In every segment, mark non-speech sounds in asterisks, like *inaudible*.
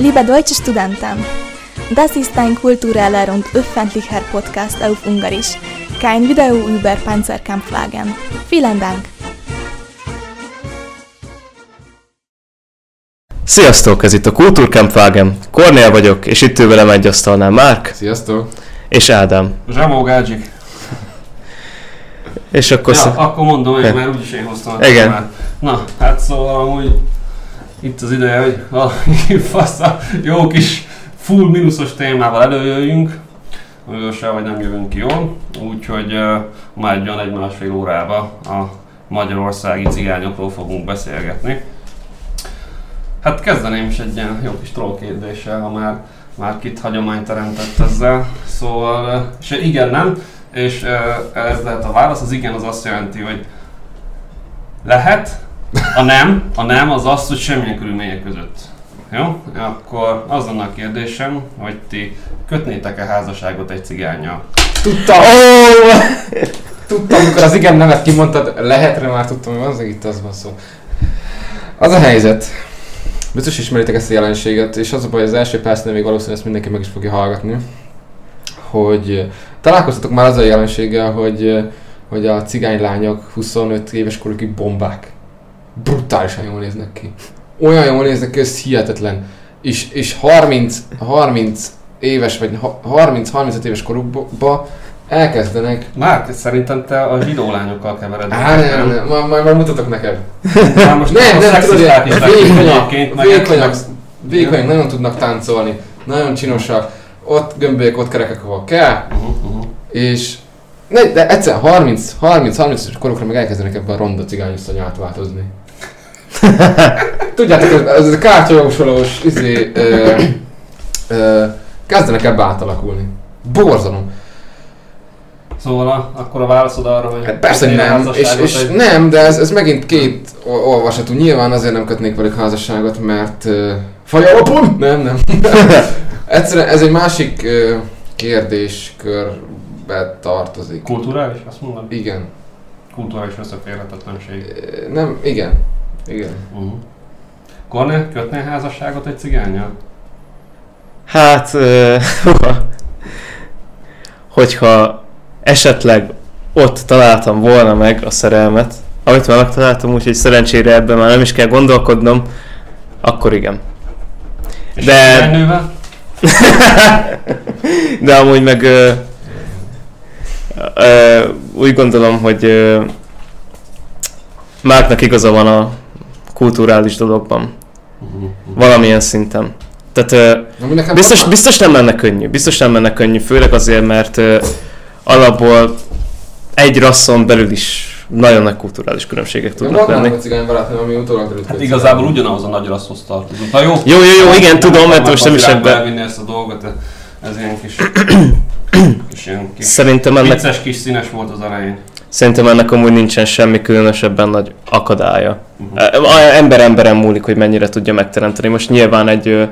Liebe deutsche Studenten, das ist ein kultureller und öffentlicher Podcast auf Ungarisch, kein Video über Panzerkampfwagen. Vielen Dank! Sziasztok, ez itt a Kultúrkampvágem. Kornél vagyok, és itt ül velem egy asztalnál Márk Sziasztok! és Ádám. Zsamó Gácsik. És akkor Ja, sz- akkor mondom, hogy már úgyis én hoztam a Igen. témát. Na, hát szóval amúgy itt az ideje, hogy valami *laughs* fasza jó kis full mínuszos témával előjöjjünk, amiből se vagy nem jövünk ki jól, úgyhogy uh, már egy olyan egy másfél órába a magyarországi cigányokról fogunk beszélgetni. Hát kezdeném is egy ilyen jó kis troll kérdéssel, ha már, már kit hagyomány teremtett ezzel. Szóval, uh, és igen, nem, és uh, ez lehet a válasz, az igen az azt jelenti, hogy lehet, a nem, a nem az azt, hogy semmilyen körülmények között. Jó? Akkor az lenne a kérdésem, hogy ti kötnétek-e házasságot egy cigányjal? Tudtam! Tudtam, amikor az igen nevet kimondtad, lehetre már tudtam, hogy van az itt az van szó. Az a helyzet. Biztos ismeritek ezt a jelenséget, és az a baj, az első percnél még valószínűleg ezt mindenki meg is fogja hallgatni, hogy eh, találkoztatok már az a jelenséggel, hogy, eh, hogy a cigánylányok 25 éves korukig bombák. Brutálisan jól néznek ki. Olyan jól néznek ki, ez hihetetlen. És, és 30, 30 éves, vagy ha- 30-35 éves korukban elkezdenek Márk, szerintem te a zsidó lányokkal kevered. Á, nem, nem, ma- majd, majd mutatok neked. Már most Nem, nem, is vékonyak, egyébként, meg- vékonyak, vékonyak, nagyon tudnak táncolni, nagyon csinosak, ott gömbölyek, ott kerekek, ahol kell, Uh-huh, uh-huh. és ne, de egyszer 30, 30, 30 es korokra meg elkezdenek ebben a ronda cigányisztany átváltozni. Tudjátok, ez, ez a kártyajósolós, izé, ö, ö, kezdenek ebbe átalakulni. Borzalom. Szóval a, akkor a válaszod arra, hogy Hát persze, hogy nem, és, és egy- nem, de ez, ez megint két ol- olvasatú. Nyilván azért nem kötnék velük házasságot, mert uh, faj alapon? Nem, nem. *laughs* Egyszerűen ez egy másik uh, kérdéskörbe tartozik. Kulturális, azt mondom? Igen. Kulturális összeférhetetlenség. Nem, igen. Igen. Uh-huh. Kornél, kötnél házasságot egy cigányjal? Hát, ö, *laughs* hogyha esetleg ott találtam volna meg a szerelmet, amit már megtaláltam, úgyhogy szerencsére ebben már nem is kell gondolkodnom, akkor igen. És De- cigánynővel? *laughs* De amúgy meg ö, ö, úgy gondolom, hogy ö, Márknak igaza van a kulturális dologban. Uh-huh. Valamilyen szinten. Tehát nekem biztos, van- biztos nem lenne könnyű. Biztos nem lenne könnyű, főleg azért, mert ö, alapból egy rasszon belül is nagyon nagy kulturális különbségek Van tudnak lenni. egy cigány barátnőm, ami utólag derült Hát igazából ugyanahhoz a nagy rasszhoz tartozunk. Na jó, Jó, jó, jó, igen, tudom, mert most nem is akartam ebbe... elvinni ezt a dolgot, ez ilyen kis, *clears throat* kis, ilyen kis Szerintem ennek, vicces kis színes volt az elején. Szerintem ennek amúgy nincsen semmi különösebben nagy akadálya. Uh-huh. Uh, Ember emberen múlik, hogy mennyire tudja megteremteni. Most nyilván egy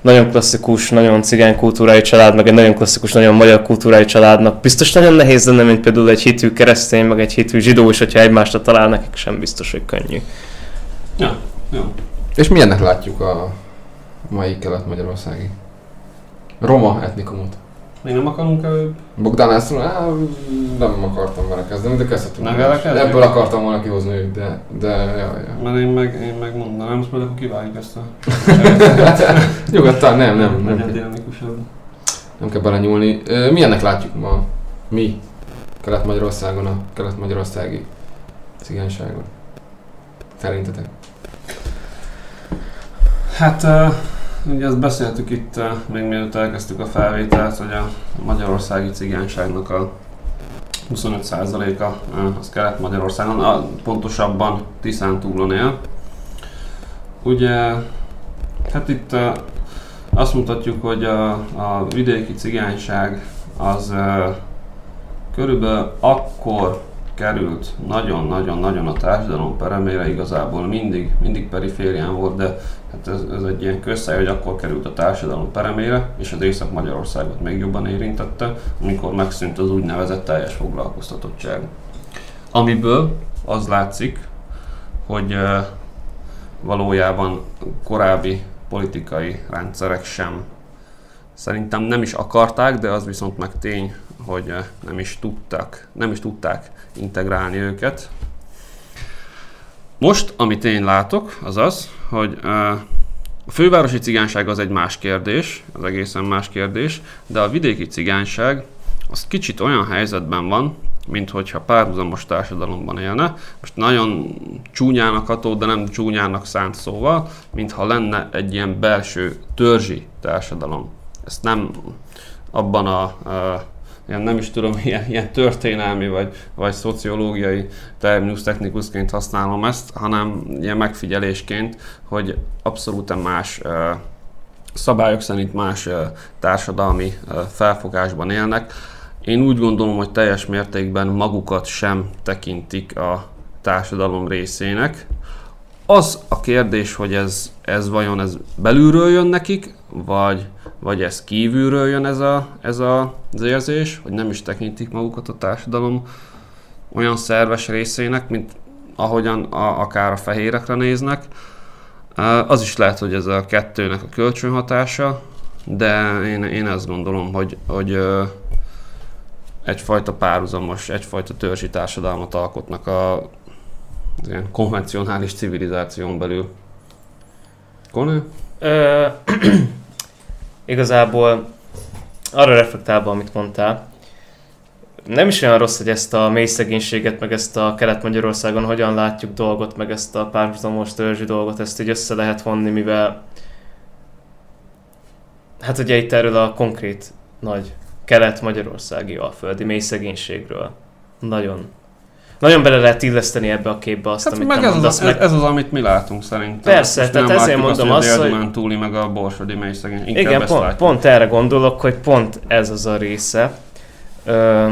nagyon klasszikus, nagyon cigány kultúrájú család, meg egy nagyon klasszikus, nagyon magyar kultúrájú családnak biztos nagyon nehéz lenne, mint például egy hitű keresztény, meg egy hitű zsidó is, hogyha egymásra talál, nekik sem biztos, hogy könnyű. Ja, jó. És milyennek látjuk a mai kelet-magyarországi roma etnikumot? Még nem akarunk előbb? Bogdán ezt "Á, nem akartam vele kezdeni, de kezdhetünk. Nem vele kezdeni? Ebből akartam volna kihozni őt, de, de ja, ja. Mert én meg, én meg mondanám, most majd akkor kivágjuk ezt a... *laughs* Nyugodtan, nem, nem, nem, kell- dinamikusabb. nem kell bele nyúlni. Ö, Milyennek látjuk ma mi Kelet-Magyarországon a kelet-magyarországi cigányságot? Szerintetek? Hát uh, ugye ezt beszéltük itt, uh, még mielőtt elkezdtük a felvételt, hogy a magyarországi cigányságnak a 25%-a uh, az Kelet-Magyarországon, a, pontosabban Tiszán túlon él. Ugye, hát itt uh, azt mutatjuk, hogy a, a vidéki cigányság az körülbelül akkor került nagyon-nagyon-nagyon a társadalom peremére, igazából mindig, mindig periférián volt, de hát ez, ez egy ilyen közszáj, hogy akkor került a társadalom peremére, és az Észak-Magyarországot még jobban érintette, amikor megszűnt az úgynevezett teljes foglalkoztatottság. Amiből az látszik, hogy valójában korábbi politikai rendszerek sem. Szerintem nem is akarták, de az viszont meg tény, hogy nem is tudtak, nem is tudták integrálni őket. Most, amit én látok, az az, hogy a fővárosi cigányság az egy más kérdés, az egészen más kérdés, de a vidéki cigányság az kicsit olyan helyzetben van, mint hogyha párhuzamos társadalomban élne. Most nagyon csúnyának ható, de nem csúnyának szánt szóval, mintha lenne egy ilyen belső törzsi társadalom. Ezt nem abban a, a ilyen nem is tudom, *laughs* ilyen, ilyen történelmi vagy, vagy szociológiai terminus technikusként használom ezt, hanem ilyen megfigyelésként, hogy abszolút más szabályok szerint más társadalmi felfogásban élnek. Én úgy gondolom, hogy teljes mértékben magukat sem tekintik a társadalom részének. Az a kérdés, hogy ez, ez vajon ez belülről jön nekik, vagy, vagy ez kívülről jön ez, a, ez a, az érzés, hogy nem is tekintik magukat a társadalom olyan szerves részének, mint ahogyan a, akár a fehérekre néznek. Az is lehet, hogy ez a kettőnek a kölcsönhatása, de én, én azt gondolom, hogy, hogy egyfajta párhuzamos, egyfajta törzsi társadalmat alkotnak a ilyen konvencionális civilizáción belül. Kone? Ö, *clears throat* igazából arra reflektálva, amit mondtál, nem is olyan rossz, hogy ezt a mély szegénységet, meg ezt a Kelet-Magyarországon hogyan látjuk dolgot, meg ezt a párhuzamos törzsi dolgot, ezt így össze lehet vonni, mivel hát ugye itt erről a konkrét nagy kelet-magyarországi alföldi mély szegénységről nagyon nagyon bele lehet illeszteni ebbe a képbe azt, hát amit meg ez, mondasz, az, meg... ez az, amit mi látunk szerintem. Persze, Most tehát ezért mondom azt, hogy... A túli, meg a borsodi mély szegény. Igen, pont, pont erre gondolok, hogy pont ez az a része. Ö,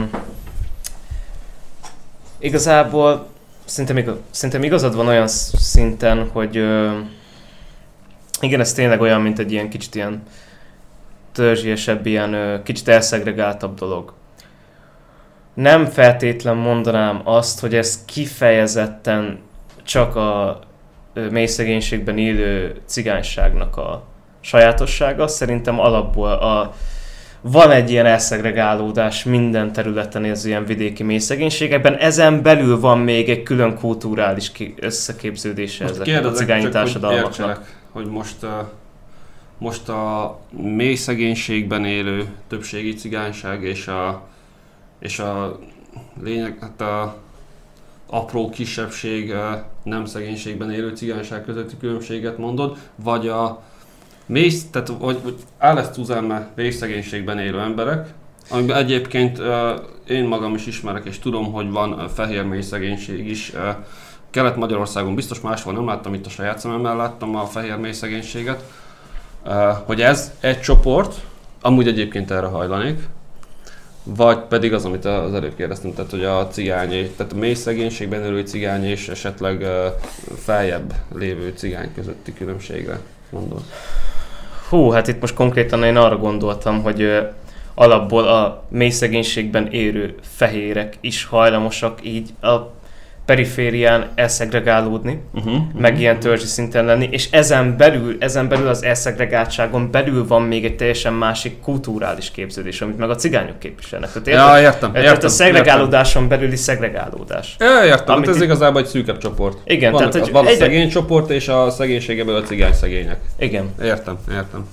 igazából szerintem, igaz, szerintem igazad van olyan szinten, hogy ö, igen, ez tényleg olyan, mint egy ilyen kicsit ilyen törzsiesebb, ilyen ö, kicsit elszegregáltabb dolog nem feltétlen mondanám azt, hogy ez kifejezetten csak a mély szegénységben élő cigányságnak a sajátossága. Szerintem alapból a, van egy ilyen elszegregálódás minden területen az ilyen vidéki mélyszegénységekben, ezen belül van még egy külön kulturális összeképződése most ezek a cigányi társadalmaknak. Hogy, most, most a mély szegénységben élő többségi cigányság és a és a lényeg, hát a apró kisebbség, nem szegénységben élő cigányság közötti különbséget mondod, vagy a mély, tehát vagy, vagy áll Tuzemme szegénységben élő emberek, amiben egyébként én magam is ismerek, és tudom, hogy van fehér mély szegénység is. Kelet-Magyarországon biztos máshol nem láttam, itt a saját szememmel láttam a fehér mély szegénységet. Hogy ez egy csoport, amúgy egyébként erre hajlanék, vagy pedig az, amit az előbb kérdeztem, tehát hogy a cigány, tehát a mély szegénységben élő cigány és esetleg feljebb lévő cigány közötti különbségre mondod. Hú, hát itt most konkrétan én arra gondoltam, hogy alapból a mély szegénységben érő fehérek is hajlamosak így a periférián elszegregálódni, uh-huh, uh-huh, meg ilyen törzsi szinten lenni, és ezen belül, ezen belül az elszegregáltságon belül van még egy teljesen másik kulturális képződés, amit meg a cigányok képviselnek. Tehát, értem, ja, értem, tehát értem, a szegregálódáson értem. belüli szegregálódás. Ja, értem, amit ez igazából egy szűkebb csoport. Igen, van, tehát hogy van a szegény csoport, és a szegénységeből a cigány szegények. Igen. Értem, értem.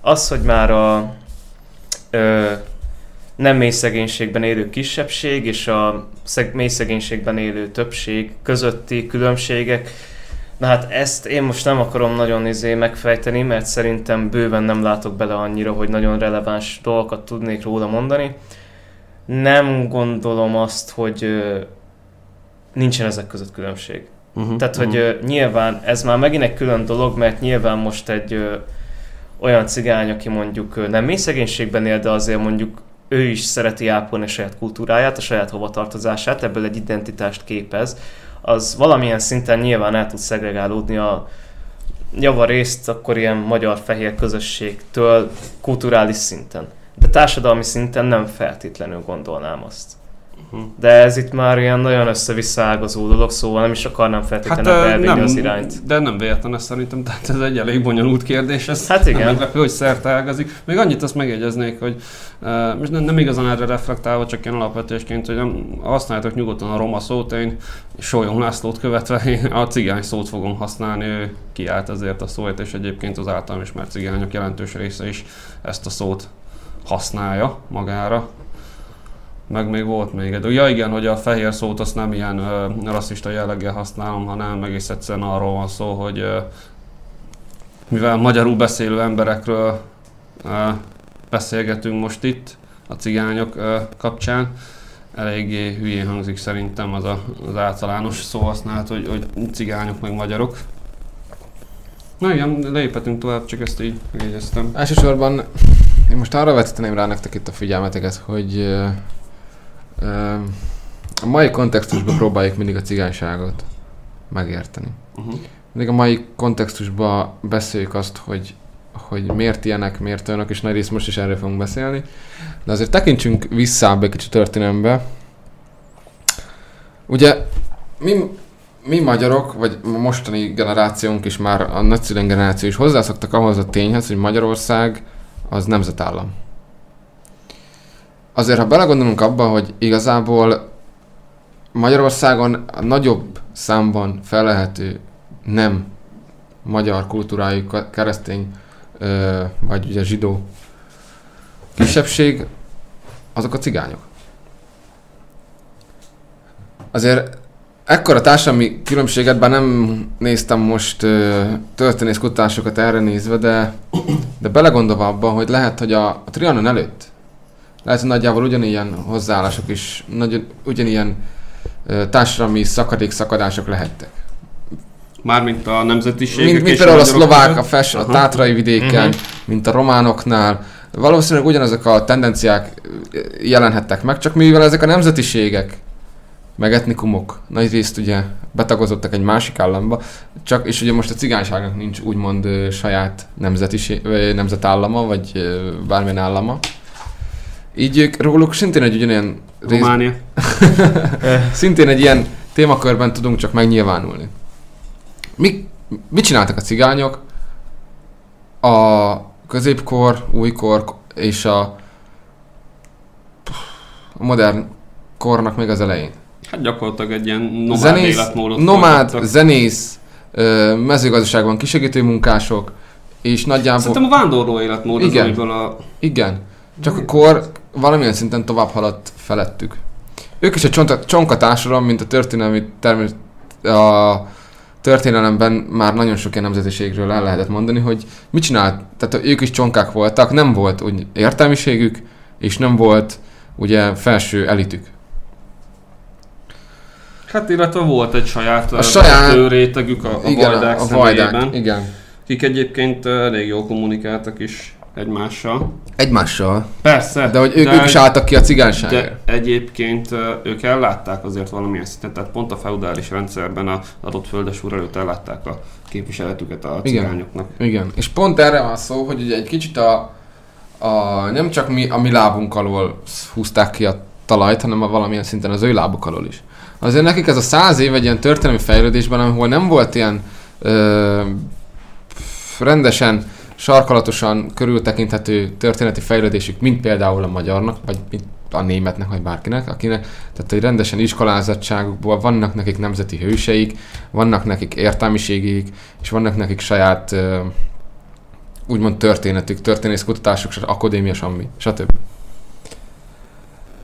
Az, hogy már a ö, nem mély szegénységben élő kisebbség és a szeg- mély szegénységben élő többség közötti különbségek. Na hát ezt én most nem akarom nagyon izé megfejteni, mert szerintem bőven nem látok bele annyira, hogy nagyon releváns dolgokat tudnék róla mondani. Nem gondolom azt, hogy nincsen ezek között különbség. Uh-huh, Tehát, uh-huh. hogy ö, nyilván ez már megint egy külön dolog, mert nyilván most egy ö, olyan cigány, aki mondjuk ö, nem mély szegénységben él, de azért mondjuk ő is szereti ápolni a saját kultúráját, a saját hovatartozását, ebből egy identitást képez, az valamilyen szinten nyilván el tud szegregálódni a javarészt akkor ilyen magyar-fehér közösségtől kulturális szinten. De társadalmi szinten nem feltétlenül gondolnám azt. Hm. De ez itt már ilyen nagyon össze-visszaágazó dolog, szóval nem is akarnám feltétlenül hát, elvinni az irányt. De nem véletlen ez szerintem, tehát ez egy elég bonyolult kérdés. Ez Hát igen. Nem meglepő, hogy szerte ágazik. Még annyit azt megjegyeznék, hogy most nem, nem igazán erre reflektálva, csak ilyen alapvetésként, hogy nem, használjátok nyugodtan a roma szót, én Sólyom Lászlót követve én a cigány szót fogom használni, ő kiállt ezért a szóért, és egyébként az általam ismert cigányok jelentős része is ezt a szót használja magára. Meg még volt még egy. Ja igen, hogy a fehér szót azt nem ilyen ö, rasszista jelleggel használom, hanem egész egyszerűen arról van szó, hogy ö, mivel magyarul beszélő emberekről ö, beszélgetünk most itt, a cigányok ö, kapcsán, eléggé hülyén hangzik szerintem az a, az általános szóhasználat, hogy, hogy cigányok meg magyarok. Na igen, léphetünk tovább, csak ezt így megjegyeztem. Elsősorban én most arra vetíteném rá nektek itt a figyelmeteket, hogy a mai kontextusban próbáljuk mindig a cigányságot megérteni. Uh-huh. Mindig a mai kontextusban beszéljük azt, hogy, hogy miért ilyenek, miért olyanok, és nagy rész most is erről fogunk beszélni. De azért tekintsünk vissza egy kicsit történelembe. Ugye mi, mi magyarok, vagy a mostani generációnk is már, a nagyszülőnk generáció is hozzászoktak ahhoz a tényhez, hogy Magyarország az nemzetállam. Azért, ha belegondolunk abba, hogy igazából Magyarországon a nagyobb számban felelhető nem magyar kultúrájú keresztény ö, vagy ugye zsidó kisebbség, azok a cigányok. Azért ekkora társadalmi különbséget, bár nem néztem most ö, történészkutatásokat erre nézve, de, de belegondolva abba, hogy lehet, hogy a, a Trianon előtt lehet, hogy nagyjából ugyanilyen hozzáállások is, nagy, ugyanilyen társadalmi szakadék szakadások lehettek. Mármint a nemzetiségek Mint, mint például a magyarok szlovák, a fes, a Aha. tátrai vidéken, Mhm. mint a románoknál. Valószínűleg ugyanazok a tendenciák jelenhettek meg, csak mivel ezek a nemzetiségek, meg etnikumok nagy részt ugye betagozottak egy másik államba, csak, és ugye most a cigányságnak nincs úgymond ö, saját nemzetiség, vagy nemzetállama, vagy ö, bármilyen állama. Így ők róluk szintén egy ugyanilyen rész, Románia. *laughs* szintén egy ilyen témakörben tudunk csak megnyilvánulni. Mi, mit csináltak a cigányok? A középkor, újkor és a, a modern kornak még az elején. Hát gyakorlatilag egy ilyen nomád Zenész, életmódot nomád, folytattak. zenész, mezőgazdaságban kisegítő munkások, és nagyjából... Szerintem a vándorló életmód az, Igen. amiből a... Igen. Csak akkor valamilyen szinten tovább haladt felettük. Ők is egy csonka, társadalom, mint a történelmi termés, a történelemben már nagyon sok ilyen nemzetiségről el lehetett mondani, hogy mit csinált, tehát ők is csonkák voltak, nem volt úgy értelmiségük, és nem volt ugye felső elitük. Hát illetve volt egy saját, A a saját- rétegük a, a igen, vajdák a vajdák, személyében, igen. akik egyébként elég jól kommunikáltak is egymással. Egymással. Persze, De hogy ők, ők is álltak ki a cigányságért. de egyébként ők ellátták azért valamilyen szinten, tehát pont a feudális rendszerben az adott földes úr előtt ellátták a képviseletüket a Igen. cigányoknak. Igen, és pont erre van szó, hogy ugye egy kicsit a, a nem csak mi a mi lábunk alól húzták ki a talajt, hanem a valamilyen szinten az ő lábuk alól is. Azért nekik ez a száz év egy ilyen történelmi fejlődésben, ahol nem volt ilyen ö, rendesen, sarkalatosan körültekinthető történeti fejlődésük, mint például a magyarnak, vagy mint a németnek, vagy bárkinek, akinek, tehát hogy rendesen iskolázottságukból vannak nekik nemzeti hőseik, vannak nekik értelmiségeik, és vannak nekik saját úgymond történetük, történészkutatásuk, stb. akadémia, semmi, stb.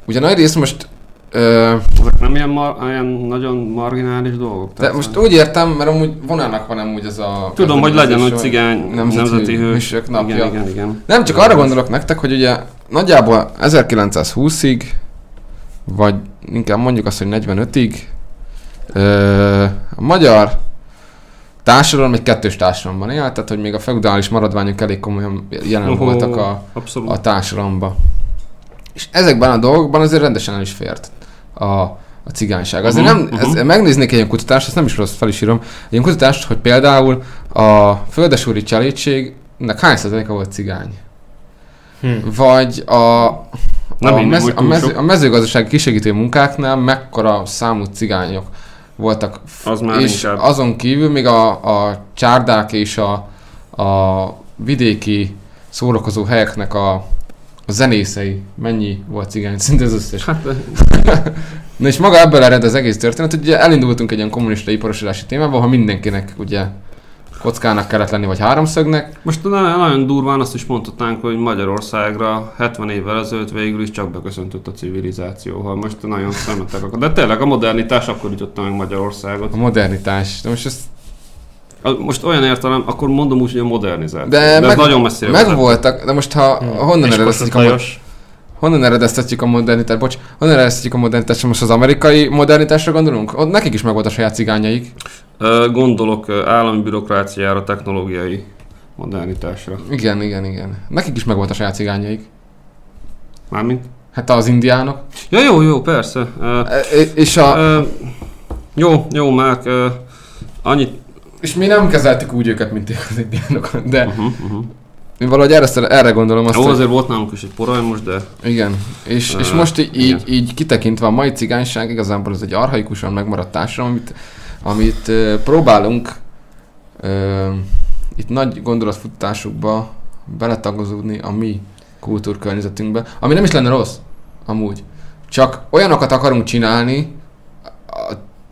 Ugye nagy rész most ö, Ezek nem ilyen, mar, ilyen nagyon marginális dolgok? de most úgy értem, mert amúgy vonalnak van amúgy ez a... Tudom, ez hogy legyen, hogy cigány nemzeti nemzeti, hős. hősök napja. Igen, igen, igen. Nem, csak arra gondolok nektek, hogy ugye nagyjából 1920-ig, vagy inkább mondjuk azt, hogy 45-ig, ö, a magyar társadalom egy kettős társadalomban élt, tehát hogy még a feudális maradványok elég komolyan jelen Ohó, voltak a, Abszolút. a társadalomba. És ezekben a dolgokban azért rendesen el is fért a, a cigányság. Azért Mhm, nem, ez, mhm. megnéznék egy ilyen kutatást, ezt nem is rossz, fel is írom, egy ilyen kutatást, hogy például a földesúri cselédségnek hány százaléka volt cigány? Hm. Vagy a, Nem a, mez, a, sok. a mezőgazdasági kisegítő munkáknál mekkora számú cigányok voltak. Az már és inkább. azon kívül még a, a csárdák és a, a vidéki szórakozó helyeknek a, a zenészei, mennyi volt cigány, *laughs* szinte az összes. Hát, Na és maga ebből ered az egész történet, hogy ugye elindultunk egy ilyen kommunista iparosodási témába, ha mindenkinek ugye kockának kellett lenni, vagy háromszögnek. most nagyon, durván azt is mondhatnánk, hogy Magyarországra 70 évvel ezelőtt végül is csak beköszöntött a civilizáció, ha most nagyon szemetek akar. De tényleg a modernitás akkor ütötte meg Magyarországot. A modernitás. De most ezt Most olyan értelem, akkor mondom úgy, hogy a modernizáció. De De, ez meg- nagyon messzire meg voltak, de most ha honnan És eredeztetjük a, honnan eredeztetjük a modernitást? Bocs, honnan eredeztetjük a modernitást? Most az amerikai modernitásra gondolunk? Ott nekik is megvolt a saját cigányaik. Gondolok állami bürokráciára, technológiai modernitásra. Igen, igen, igen. Nekik is megvolt a saját cigányaik. Mármint? Hát az indiánok. Ja, jó, jó, persze. E- És, a, ö, jó, jó, Márk. ö, Annyit... és mi nem kezeltük úgy őket, mint ők az indiánok. De Uh-huh, uh-huh. én valahogy erre, erre gondolom azt, hogy... azért volt nálunk is egy poraj most, de... Igen, és, és Ö, most így, igen. így, így kitekintve a mai cigányság igazából ez egy arhaikusan megmaradt társadalom, amit, amit ö, próbálunk ö, itt nagy gondolatfutásukba beletagozódni a mi kultúrkörnyezetünkbe, ami nem is lenne rossz, amúgy. Csak olyanokat akarunk csinálni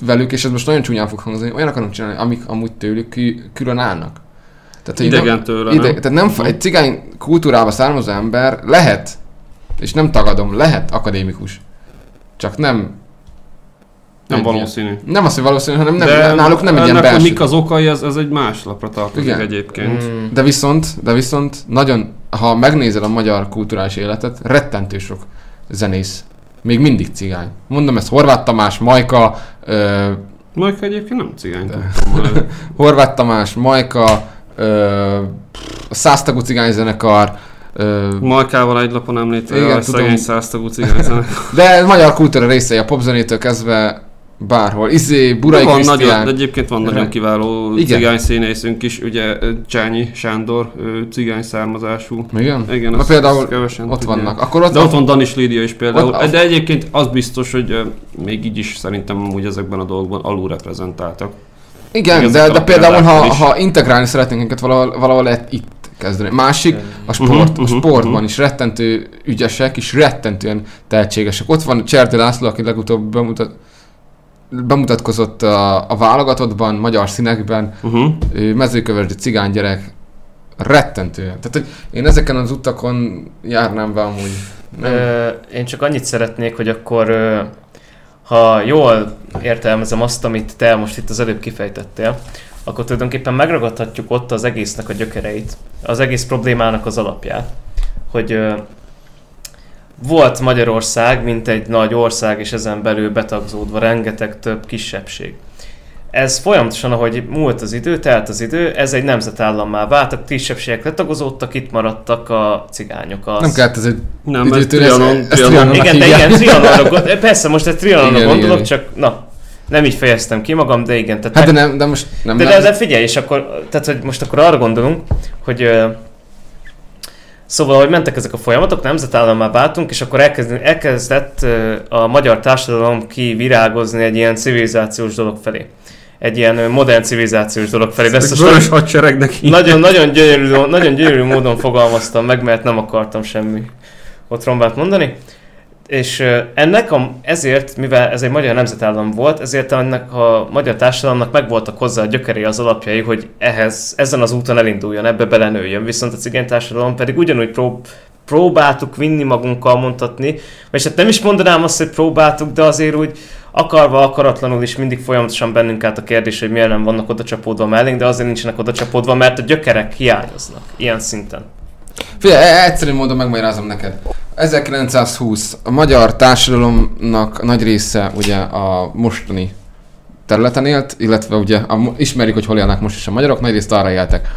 velük, és ez most nagyon csúnyán fog hangzni, olyan akarunk csinálni, amik amúgy tőlük kü- külön állnak. Tehát, Idegen tőle, ide, nem? tehát nem, fa- egy cigány kultúrába származó ember lehet, és nem tagadom, lehet akadémikus. Csak nem Nem egy valószínű. Ilyen, nem az, hogy valószínű, hanem nem, de náluk nem egy ilyen belső. mik az okai, ez, ez egy más lapra tartozik Igen. egyébként. Mm. De viszont, de viszont nagyon, ha megnézel a magyar kulturális életet, rettentő sok zenész. Még mindig cigány. Mondom ezt Horváth Tamás, Majka, ö, Majka egyébként nem cigány. *laughs* Horváth Tamás, Majka, ö, a száztagú cigányzenekar, ö, Majkával egy lapon Igen, Igen, a tudom. szegény száztagú cigányzenek. *laughs* de magyar kultúra részei a popzenétől kezdve bárhol. Izé, Burai van Krisztián. nagyon, de egyébként van nagyon kiváló Igen. cigány színészünk is, ugye Csányi Sándor, ő cigány származású. Igen? Igen, Na azt- például azt kevesen Ott tudják. vannak. Akkor ott, De ott van Danis Lídia is például. Ott- de egyébként az biztos, hogy még így is szerintem amúgy ezekben a dolgokban alulreprezentáltak. Igen, Még de, de például, ha, is. ha integrálni szeretnénk őket, valahol, valahol lehet itt kezdeni. Másik, a sport, Mhm, a mhm, sportban mhm. is rettentő ügyesek, és rettentően tehetségesek. Ott van Cserdi László, aki legutóbb bemutat, bemutatkozott a, a válogatottban, magyar színekben, Uh-huh. mezőkövesdi cigány gyerek, rettentően. Tehát, hogy én ezeken az utakon járnám be amúgy. Nem. Ö, én csak annyit szeretnék, hogy akkor ö, ha jól értelmezem azt, amit te most itt az előbb kifejtettél, akkor tulajdonképpen megragadhatjuk ott az egésznek a gyökereit, az egész problémának az alapját, hogy ö, volt Magyarország, mint egy nagy ország, és ezen belül betagzódva rengeteg több kisebbség. Ez folyamatosan, ahogy múlt az idő, telt az idő, ez egy nemzetállammá vált, a kisebbségek letagozódtak, itt maradtak a cigányok. Az... nem kellett ez egy Nem, ez időtől, ez- Trianon, ez Trianon. Trianon. Igen, de igen, trianonra. *laughs* Persze, most egy trianonra gondolok, igen. csak na, nem így fejeztem ki magam, de igen. Tehát Hát de meg- nem, de most nem de, de, lehet. de figyelj, és akkor, tehát, hogy most akkor arra gondolunk, hogy Szóval, hogy mentek ezek a folyamatok, nemzetállammá váltunk, és akkor elkezd, elkezdett a magyar társadalom kivirágozni egy ilyen civilizációs dolog felé. Egy ilyen modern civilizációs dolog felé. Ezt most Vörös hadseregnek nagyon, nagyon, gyönyörű, nagyon gyönyörű módon fogalmaztam meg, mert nem akartam semmi otrombát mondani. És ennek a, ezért, mivel ez egy magyar nemzetállam volt, ezért ennek a magyar társadalomnak megvoltak hozzá a gyökerei az alapjai, hogy ehhez, ezen az úton elinduljon, ebbe belenőjön. Viszont a cigány társadalom pedig ugyanúgy prób, próbáltuk vinni magunkkal mondhatni, és hát nem is mondanám azt, hogy próbáltuk, de azért úgy akarva, akaratlanul is mindig folyamatosan bennünk állt a kérdés, hogy miért nem vannak oda csapódva mellénk, de azért nincsenek oda csapódva, mert a gyökerek hiányoznak ilyen szinten. Figyelj, e- egyszerű módon megmagyarázom neked. 1920 a magyar társadalomnak nagy része ugye a mostani területen élt, illetve ugye a, ismerjük, hogy hol élnek most is a magyarok, nagy részt arra éltek.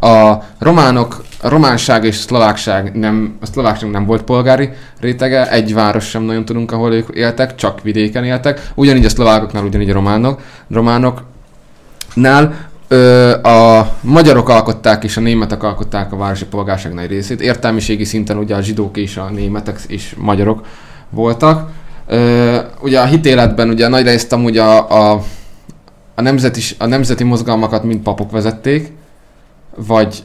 A románok, a románság és szlovákság nem, a szlovákság nem volt polgári rétege, egy város sem nagyon tudunk, ahol ők éltek, csak vidéken éltek. Ugyanígy a szlovákoknál, ugyanígy a románok, románoknál ö, a magyarok alkották és a németek alkották a városi polgárság nagy részét. Értelmiségi szinten ugye a zsidók és a németek és magyarok voltak. Ö, ugye a hitéletben ugye nagy részt amúgy a, a, a, nemzeti, a nemzeti mozgalmakat mind papok vezették, vagy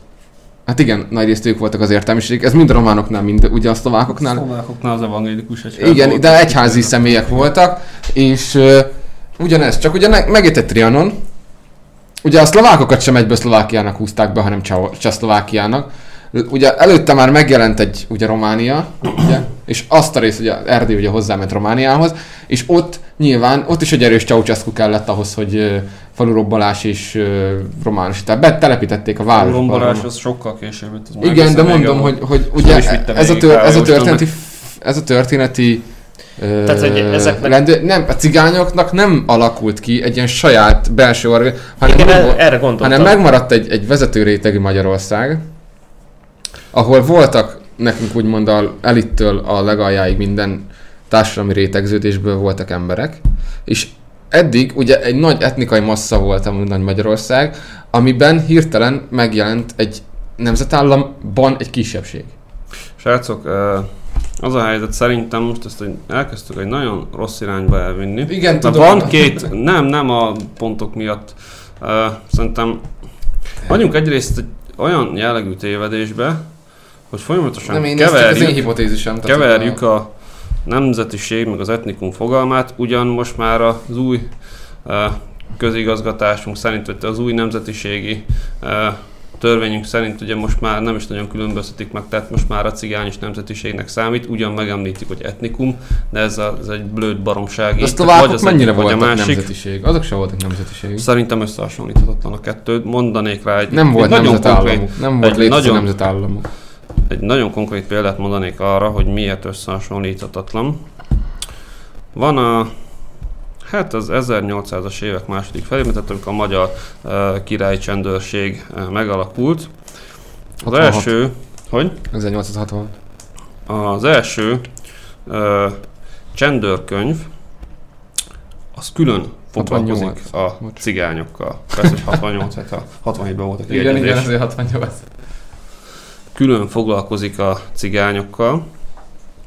Hát igen, nagy részt ők voltak az értelmiség. Ez mind a románoknál, mind ugye a szlovákoknál. A szlovákoknál az evangélikus egyház Igen, volt. de egyházi személyek voltak, és uh, ugyanez, csak ugye egy Trianon, ugye a szlovákokat sem egyből Szlovákiának húzták be, hanem Cseh- Csehszlovákiának. Ugye előtte már megjelent egy ugye Románia, ugye, és azt a rész, ugye Erdély ugye hozzáment Romániához, és ott nyilván, ott is egy erős Ceausescu kellett ahhoz, hogy falurobbalás és uh, románus, tehát betelepítették a A városba. rombolás az sokkal később az Igen, de mondom, hogy, hogy ugye ez a, tör, ez a történeti, ez a történeti Tehát, hogy ezeknek- lendő, nem, a cigányoknak nem alakult ki egy ilyen saját belső orgán, hanem, Igen, meg, erre, gondoltam. hanem megmaradt egy, egy vezető rétegű Magyarország, ahol voltak nekünk úgymond a elittől a legaljáig minden társadalmi rétegződésből voltak emberek, és eddig ugye egy nagy etnikai massza volt a nagy Magyarország, amiben hirtelen megjelent egy nemzetállamban egy kisebbség. Srácok, ö, az a helyzet szerintem most ezt egy, elkezdtük egy nagyon rossz irányba elvinni. Igen, Mert tudom. van két, nem, nem a pontok miatt. Ö, szerintem vagyunk egyrészt egy olyan jellegű tévedésbe, hogy folyamatosan Nem, én ez az én keverjük, hipotézisem. keverjük a nemzetiség meg az etnikum fogalmát, ugyan most már az új ö, közigazgatásunk szerint, vagy az új nemzetiségi ö, törvényünk szerint ugye most már nem is nagyon különböztetik meg, tehát most már a cigány is nemzetiségnek számít, ugyan megemlítik, hogy etnikum, de ez, a, ez egy blöd baromság. De a szlovákok az mennyire egyik, a másik. nemzetiség? Azok sem voltak nemzetiség. Szerintem összehasonlíthatatlan a kettő. Mondanék rá egy, Nem volt egy nagyon nemzetállamuk. konkrét, Nem volt egy nagyon- nemzetállamuk. egy nagyon konkrét példát mondanék arra, hogy miért összehasonlíthatatlan. Van a Hát az 1800-as évek második felében, tehát amikor a magyar uh, királyi csendőrség uh, megalakult. Az 66. első, hogy? 1860. Az első uh, csendőrkönyv, az külön foglalkozik 68. a Bocs. cigányokkal. Persze, hogy 68, hát a 67-ben volt a Igen, igen, azért 68. külön foglalkozik a cigányokkal.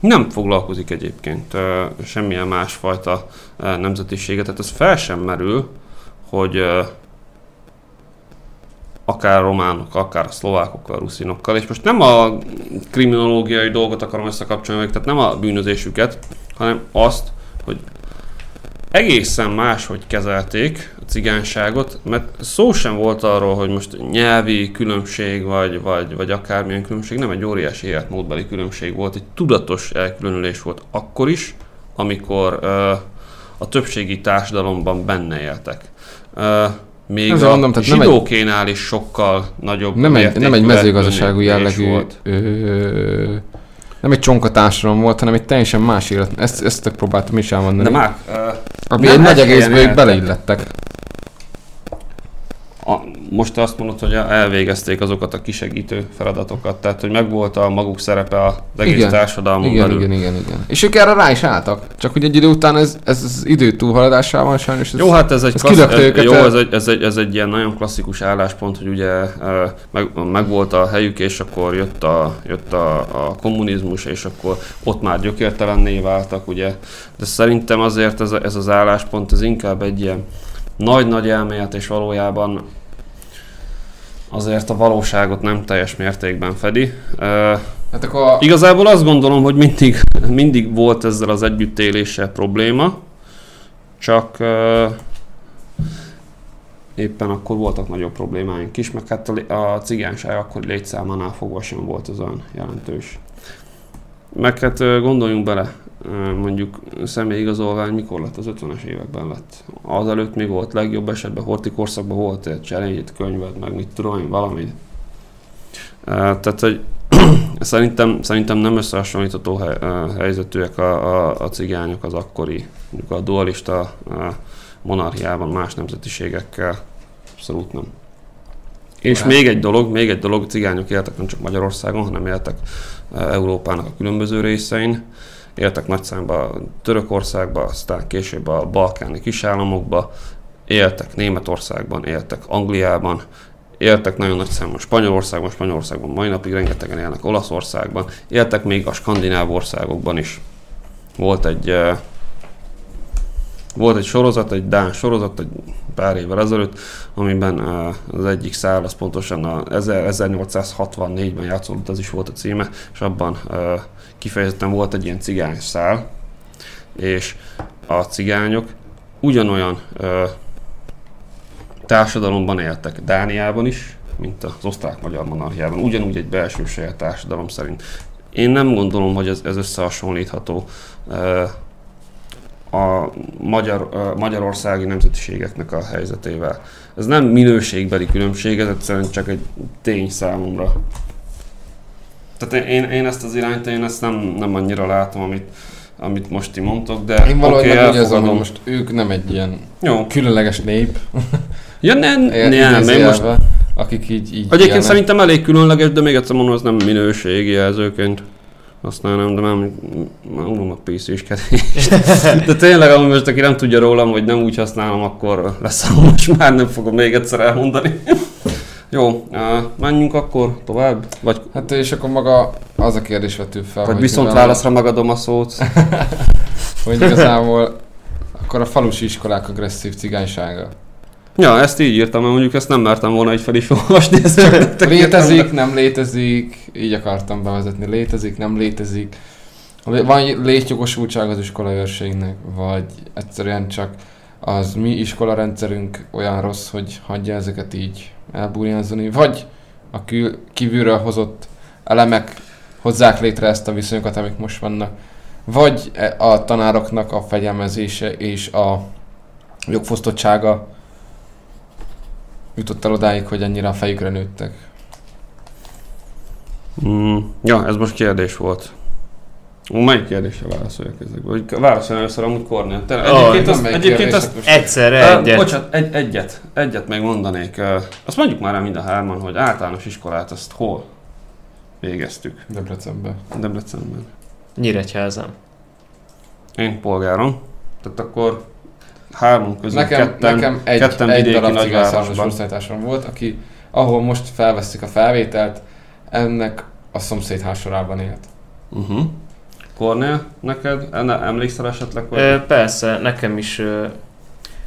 Nem foglalkozik egyébként semmilyen másfajta nemzetiséget, tehát ez fel sem merül, hogy akár románok, akár szlovákokkal, ruszinokkal, és most nem a kriminológiai dolgot akarom összekapcsolni, tehát nem a bűnözésüket, hanem azt, hogy egészen máshogy kezelték cigányságot, mert szó sem volt arról, hogy most nyelvi különbség, vagy, vagy, vagy akármilyen különbség, nem egy óriási életmódbeli különbség volt, egy tudatos elkülönülés volt akkor is, amikor ö, a többségi társadalomban benne éltek. Ö, még Ezzel a mondom, tehát nem egy- zsidókénál is sokkal nagyobb Nem egy, nem egy elkülönülés jellegű, volt. ö, nem egy csonka társadalom volt, hanem egy teljesen más élet. Ezt, ezt próbáltam is elmondani. De már, ö, Ami egy nagy egészből ők beleillettek. Most azt mondod, hogy elvégezték azokat a kisegítő feladatokat, tehát hogy megvolt a maguk szerepe az egész Igen. társadalmon Igen, belül. igen, igen, igen. És ők erre rá is álltak. Csak hogy egy idő után ez, ez az idő túlhaladásával sajnos ez, Jó, hát ez egy, ez klassz, ez, jó, ez egy, ez, egy, ez egy ilyen nagyon klasszikus álláspont, hogy ugye meg, meg volt a helyük, és akkor jött a, jött a, a kommunizmus, és akkor ott már gyökértelenné váltak, ugye. De szerintem azért ez, ez az álláspont, ez inkább egy ilyen nagy-nagy elmélet, és valójában azért a valóságot nem teljes mértékben fedi. Hát akkor a, Igazából azt gondolom, hogy mindig, *laughs* mindig volt ezzel az együttéléssel probléma, csak éppen akkor voltak nagyobb problémáink is, meg hát a, a cigányság akkori létszámánál fogva sem volt az olyan jelentős. Meg hát gondoljunk bele, mondjuk személyigazolvány mikor lett? Az 50-es években lett. Azelőtt mi volt? Legjobb esetben horti korszakban volt egy cserényét, könyved, meg mit tudom én, valami. Uh, tehát, hogy *clears throat* Szerintem, szerintem nem összehasonlítható helyzetűek a, a, a cigányok az akkori, mondjuk a dualista ö, monarchiában más nemzetiségekkel. Abszolút nem. És Hát- még egy dolog, még egy dolog, cigányok éltek nem csak Magyarországon, hanem éltek Európának a különböző részein. Éltek nagy számba Törökországba, aztán később a balkáni kisállamokba. éltek Németországban, éltek Angliában, éltek nagyon nagy számban Spanyolországban, Spanyolországban mai napig rengetegen élnek Olaszországban, éltek még a skandináv országokban is. Volt egy uh, volt egy sorozat, egy Dán sorozat, egy pár évvel ezelőtt, amiben az egyik szál, az pontosan a 1864-ben játszódott, az is volt a címe, és abban kifejezetten volt egy ilyen cigány szál, és a cigányok ugyanolyan társadalomban éltek Dániában is, mint az osztrák-magyar monarchiában, ugyanúgy egy belső saját társadalom szerint. Én nem gondolom, hogy ez, ez összehasonlítható a magyar, a magyarországi nemzetiségeknek a helyzetével. Ez nem minőségbeli különbség, ez egyszerűen csak egy tény számomra. Tehát én, én ezt az irányt, én ezt nem, nem annyira látom, amit, amit most ti mondtok, de Én valahogy okay, meg hogy most ők nem egy ilyen Jó. különleges nép. Ja, nem, nem, nem, most... Akik így, így Egyébként ilyenek. szerintem elég különleges, de még egyszer mondom, az nem minőségi jelzőként használnám, de már unom a pc is De tényleg, amúgy most aki nem tudja rólam, hogy nem úgy használom, akkor lesz, most már nem fogom még egyszer elmondani. Jó, uh, menjünk akkor tovább? Vagy... Hát és akkor maga az a kérdés vető fel, Vagy viszont válaszra megadom a szót. *laughs* hogy igazából akkor a falusi iskolák agresszív cigánysága. Ja, ezt így írtam, mert mondjuk ezt nem mertem volna egy fel is olvasni. Ezt csak létezik, nem létezik, így akartam bevezetni, létezik, nem létezik. Van létjogosultság az iskola őrségnek, vagy egyszerűen csak az mi iskola rendszerünk olyan rossz, hogy hagyja ezeket így elbúrjánzani, vagy a kül, kívülről hozott elemek hozzák létre ezt a viszonyokat, amik most vannak, vagy e, a tanároknak a fegyelmezése és a jogfosztottsága jutott el odáig, hogy ennyire a fejükre nőttek? Mm, ja, ez most kérdés volt. Melyik kérdésre válaszoljak ezekbe? Vagy válaszolj először amúgy Kornél. egyébként azt, egyébként azt egyszerre egyet. Uh, bocsánat, egy, egyet. Egyet még mondanék. Uh, azt mondjuk már el mind a hárman, hogy általános iskolát azt hol végeztük? Debrecenben. Debrecenben. Nyíregyházan. Én polgárom. Tehát akkor hármunk közül nekem, ketten, nekem egy, ketten egy darab cigányszámos volt, aki, ahol most felveszik a felvételt, ennek a szomszéd házsorában élt. Uh-huh. Kornél, neked emlékszel esetleg? Hogy... E, persze, nekem is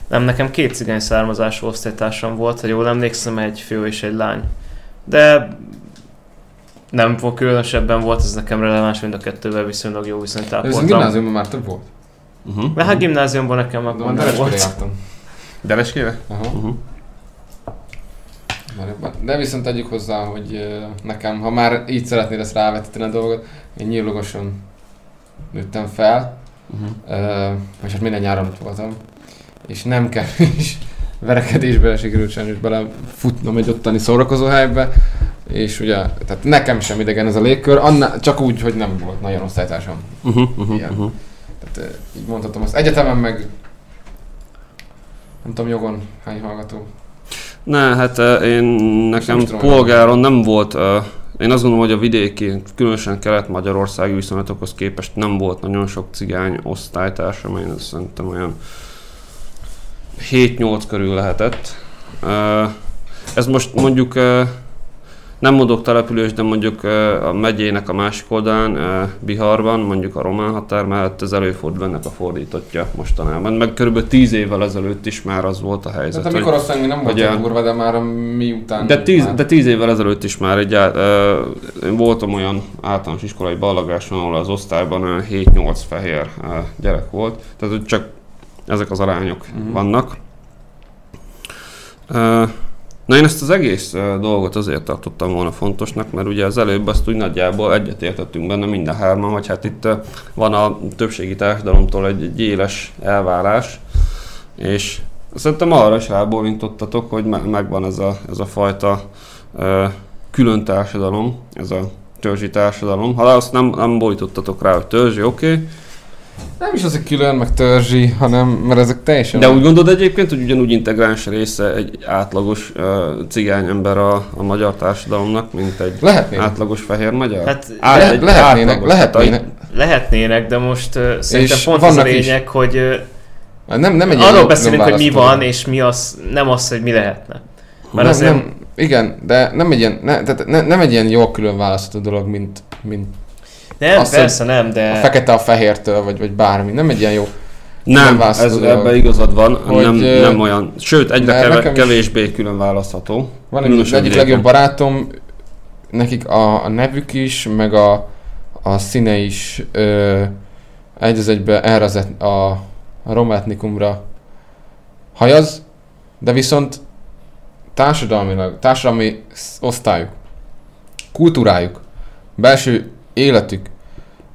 nem, nekem két cigány származású osztálytársam volt, ha jól emlékszem, egy fiú és egy lány. De nem különösebben volt ez nekem releváns, mind a kettővel viszonylag jó viszonyt ápoltam. Ez a gimnáziumban már több volt? Uh-huh. De hát gimnáziumban nekem akkor nem volt. jártam. Dereskéve? Uh-huh. uh-huh. De viszont tegyük hozzá, hogy nekem, ha már így szeretnéd ezt rávetíteni a dolgot, én nyílógosan nőttem fel, uh-huh. uh, és hát minden nyáron ott voltam, és nem kevés verekedésbe sikerült sajnos belefutnom egy ottani szórakozóhelybe, és ugye, tehát nekem sem idegen ez a légkör, annál, csak úgy, hogy nem volt nagyon osztálytársam. Uh-huh, uh-huh, ilyen. Uh-huh. Így mondhatom azt. Egyetemen meg nem tudom, jogon hány hallgató? Ne, hát én nekem nem polgáron nem volt, én azt gondolom, hogy a vidéki, különösen kelet-magyarországi viszonylatokhoz képest nem volt nagyon sok cigány osztálytársam, én azt szerintem olyan 7-8 körül lehetett. Ez most mondjuk nem mondok település, de mondjuk a megyének a másik oldalán, Biharban, mondjuk a román határ mellett ez előfordul ennek a fordítottja mostanában. Meg körülbelül tíz évvel ezelőtt is már az volt a helyzet. Tehát amikor azt még nem volt olyan durva, de már miután... De tíz, már... de tíz évvel ezelőtt is már egy, én voltam olyan általános iskolai ballagáson, ahol az osztályban 7-8 fehér gyerek volt, tehát csak ezek az arányok uh-huh. vannak. Uh, Na én ezt az egész dolgot azért tartottam volna fontosnak, mert ugye az előbb azt úgy nagyjából egyetértettünk benne minden hárman, hogy hát itt van a többségi társadalomtól egy, egy éles elvárás, és szerintem arra is rábólintottatok, hogy me- megvan ez a, ez a fajta ö, külön társadalom, ez a törzsi társadalom. Ha azt nem, nem bólítottatok rá, hogy törzsi, oké, okay, nem is az, hogy külön, meg törzsi, hanem, mert ezek teljesen... De úgy gondolod egyébként, hogy ugyanúgy integráns része egy átlagos uh, cigány ember a, a magyar társadalomnak, mint egy Lehetnének. átlagos fehér magyar? Hát Át, le, egy lehetnének, átlagos, lehetnének. Hát, lehetnének, de most uh, szerintem pont az a lényeg, is. hogy uh, Nem, nem egy ilyen Arról beszélünk, hogy mi van, és mi az, nem az, hogy mi lehetne. Mert nem, azért- nem, igen, de nem egy ilyen, ne, tehát ne, nem egy ilyen jól külön választható dolog, mint, mint Nem, Azt, hogy persze nem, de... a fekete a fehértől, vagy, vagy bármi. Nem egy ilyen jó. Nem, választható ez, ebben igazad van, Hogy, nem, nem olyan, sőt egyre keve, kevésbé külön választható. Van egy egyik vidéken. legjobb barátom, nekik a, a nevük is, meg a, a színe is ö, egy az egybe erre az et, a, a rometnikumra hajaz, de viszont társadalmilag, társadalmi sz- osztályuk, kultúrájuk, belső életük,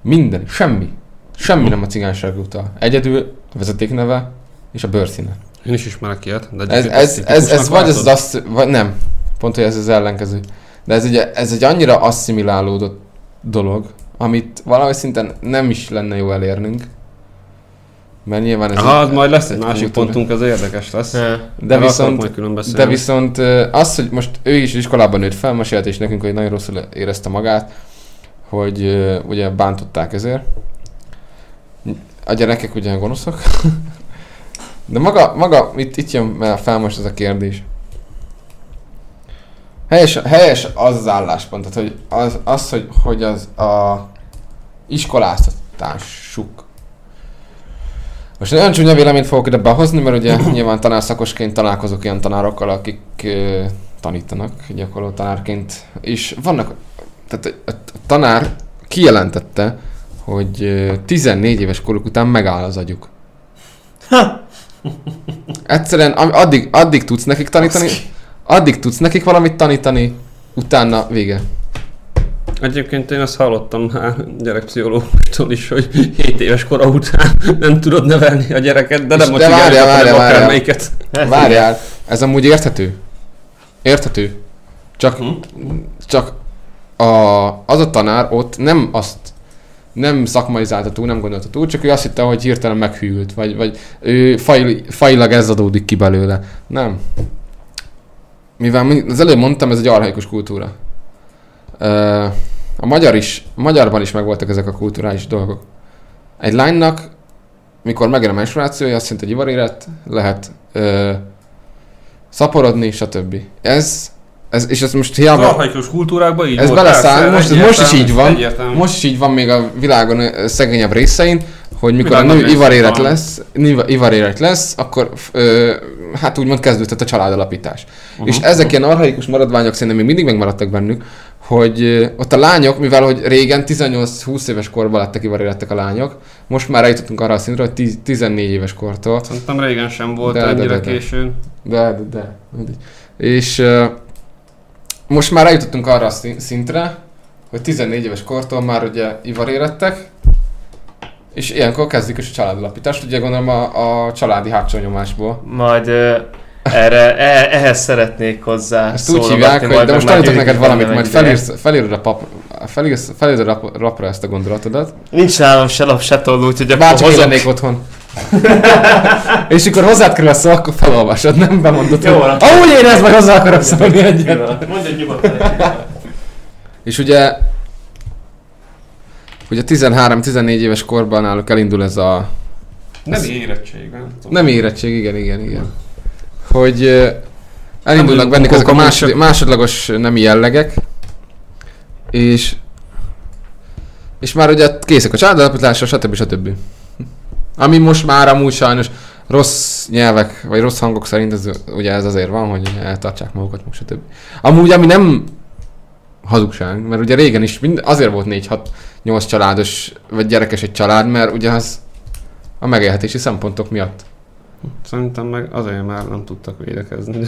minden, semmi, semmi nem a cigányságra utal. Egyedül a vezetékneve és a bőrszíne. Én is ismerek ilyet. De Ez, ez, ez, ez vagy az látod? azt, vagy nem. Pont, hogy ez az ellenkező. De ez egy, ez egy annyira asszimilálódott dolog, amit valahogy szinten nem is lenne jó elérnünk. Mert nyilván ez Aha, egy- az majd lesz egy másik kultúra. pontunk, az érdekes lesz. De akarok viszont, de viszont az, hogy most ő is iskolában nőtt fel, mesélt is nekünk, hogy nagyon rosszul érezte magát, hogy ugye bántották ezért. A gyerekek ugye gonoszok. De maga, maga itt, itt jön fel most ez a kérdés. Helyes, helyes az az álláspont, tehát hogy az, az hogy, hogy az a iskoláztatásuk. Most nagyon csúnya véleményt fogok ide behozni, mert ugye *coughs* nyilván tanárszakosként találkozok ilyen tanárokkal, akik ö, tanítanak gyakorló tanárként, és vannak, tehát a, a tanár kijelentette, hogy ö, 14 éves koruk után megáll az agyuk. Egyszerűen am- addig, addig tudsz nekik tanítani, addig tudsz nekik valamit tanítani, utána vége. Egyébként én azt hallottam már gyerekpszichológustól is, hogy 7 éves kora után nem tudod nevelni a gyereket, de nem de várjál, várjál, várjál. akármelyiket. Hát Várjál, ez amúgy érthető. Érthető. Csak, Hm? csak a, az a tanár ott nem azt nem szakmaizált túl, nem gondolta túl, csak ő azt hitte, hogy hirtelen meghűlt, vagy, vagy ő faj, fajilag ez adódik ki belőle. Nem. Mivel az előbb mondtam, ez egy arhaikus kultúra. A magyar is, a magyarban is megvoltak ezek a kulturális dolgok. Egy lánynak, mikor megjön a menstruációja, azt szinte egy ivarérett, lehet ö, szaporodni, stb. Ez, ez, és ez most Az hiába, arhaikus kultúrákban így ez beleszáll, most, most is így van, egyértelmű. most is így van még a világon ö, szegényebb részein, hogy mikor a Világ nő részén van. lesz, ivarérett lesz, akkor ö, hát úgymond kezdődhet a családalapítás. Uh-huh. És ezek ilyen arhaikus maradványok szerintem még mindig megmaradtak bennük, hogy ö, ott a lányok, mivel hogy régen 18-20 éves korban lettek ivarérettek a lányok, most már eljutottunk arra a szintre, hogy 10, 14 éves kortól Szerintem régen sem volt De, de, ennyire de, de. későn. de, de, de. És uh, most már eljutottunk arra a szintre, hogy 14 éves kortól már ugye ivarérettek, és ilyenkor kezdik is a családalapítást, ugye gondolom a, a családi hátsó nyomásból. Majd ö, erre, e, ehhez szeretnék hozzá Ezt úgy hívják, hogy de most tanítok neked valamit, majd felírsz, felírod a, pap, felírsz, felírod a rap, rapra ezt a gondolatodat. Nincs nálam se lap, se tolló, úgyhogy akkor hozok. lennék otthon. *laughs* és akkor hozzád kerül a szó, akkor felolvasod, nem bemondod. Jó, hogy- Ahogy érezd, meg hozzá akarok szólni egyet. Mondj nyugodtan. És ugye, ugye 13-14 éves korban náluk elindul ez a... Nem érettség, nem tudom. Nem érettség, igen, igen, igen. Hogy ö, elindulnak bennük ezek a másod, másodlagos nemi jellegek, és és már ugye készek a családalapításra, stb. stb. Ami most már amúgy sajnos rossz nyelvek, vagy rossz hangok szerint ez, ugye ez azért van, hogy eltartsák magukat, meg stb. Amúgy, ami nem hazugság, mert ugye régen is mind, azért volt 4-6-8 családos, vagy gyerekes egy család, mert ugye az a megélhetési szempontok miatt. Szerintem meg azért már nem tudtak védekezni.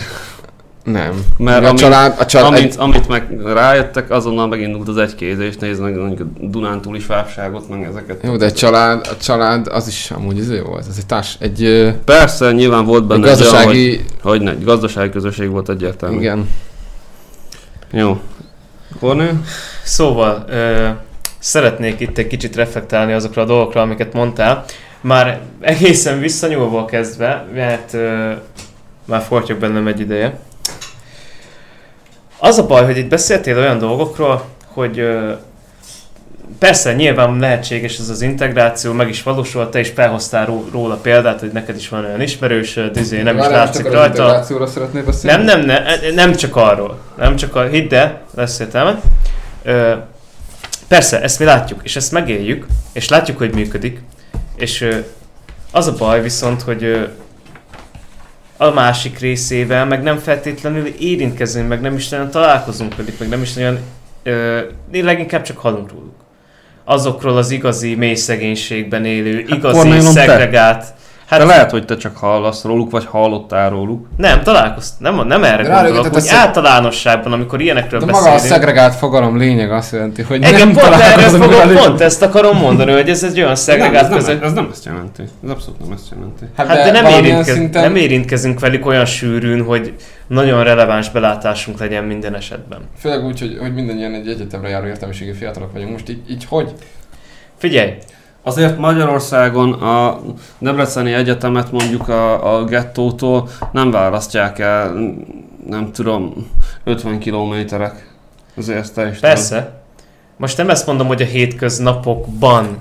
Nem. Mert a ami- család, a család, Amint, amit meg rájöttek, azonnal megindult az egykézés, néznek mondjuk a Dunántúli fávságot, meg ezeket. Jó, de egy család, a család az is amúgy izé volt, ez egy társ, egy, Persze, nyilván volt egy benne egy olyan, hogy, gazdasági, hogy ne, egy gazdasági közösség volt egyértelmű. igen. Jó. Kornél? Szóval, ö, szeretnék itt egy kicsit reflektálni azokra a dolgokra, amiket mondtál. Már egészen visszanyúlva kezdve, mert ö, már fortyog bennem egy ideje. Az a baj, hogy itt beszéltél olyan dolgokról, hogy ö, persze, nyilván lehetséges ez az integráció, meg is valósul, te is felhoztál ró- róla példát, hogy neked is van olyan ismerős, dizé, nem is látszik rajta. Nem, nem, nem, nem csak arról. Nem csak a, hidd el, lesz értelme. Ö, persze, ezt mi látjuk, és ezt megéljük, és látjuk, hogy működik, és ö, az a baj viszont, hogy a másik részével meg nem feltétlenül érintkezünk, meg nem is nagyon találkozunk velük, meg nem is nagyon, ö, leginkább csak hallunk róluk. Azokról az igazi mély szegénységben élő, igazi Kornélom, te? szegregált. Hát te lehet, hogy te csak hallasz róluk, vagy hallottál róluk. Nem, találkoztam, nem, nem erre De gondolok, hogy szeg- általánosságban, amikor ilyenekről De maga a beszélünk. szegregált fogalom lényeg azt jelenti, hogy Igen, nem pont erre fogom, pont ezt akarom mondani, hogy ez egy olyan nem, szegregált ez, nem, között. ez nem ezt jelenti. Ez abszolút nem ezt jelenti. Hát de, nem, valamilyen érintkez, szinten- nem érintkezünk velük olyan sűrűn, hogy nagyon releváns belátásunk legyen minden esetben. Főleg úgy, hogy, hogy mindannyian egy egyetemre járó értelmiségi fiatalok vagyunk. Most így, így hogy? Figyelj, Azért Magyarországon a Debreceni Egyetemet mondjuk a, a gettótól nem választják el, nem tudom, 50 kilométerek. Azért te is tudod. persze. Most nem ezt mondom, hogy a hétköznapokban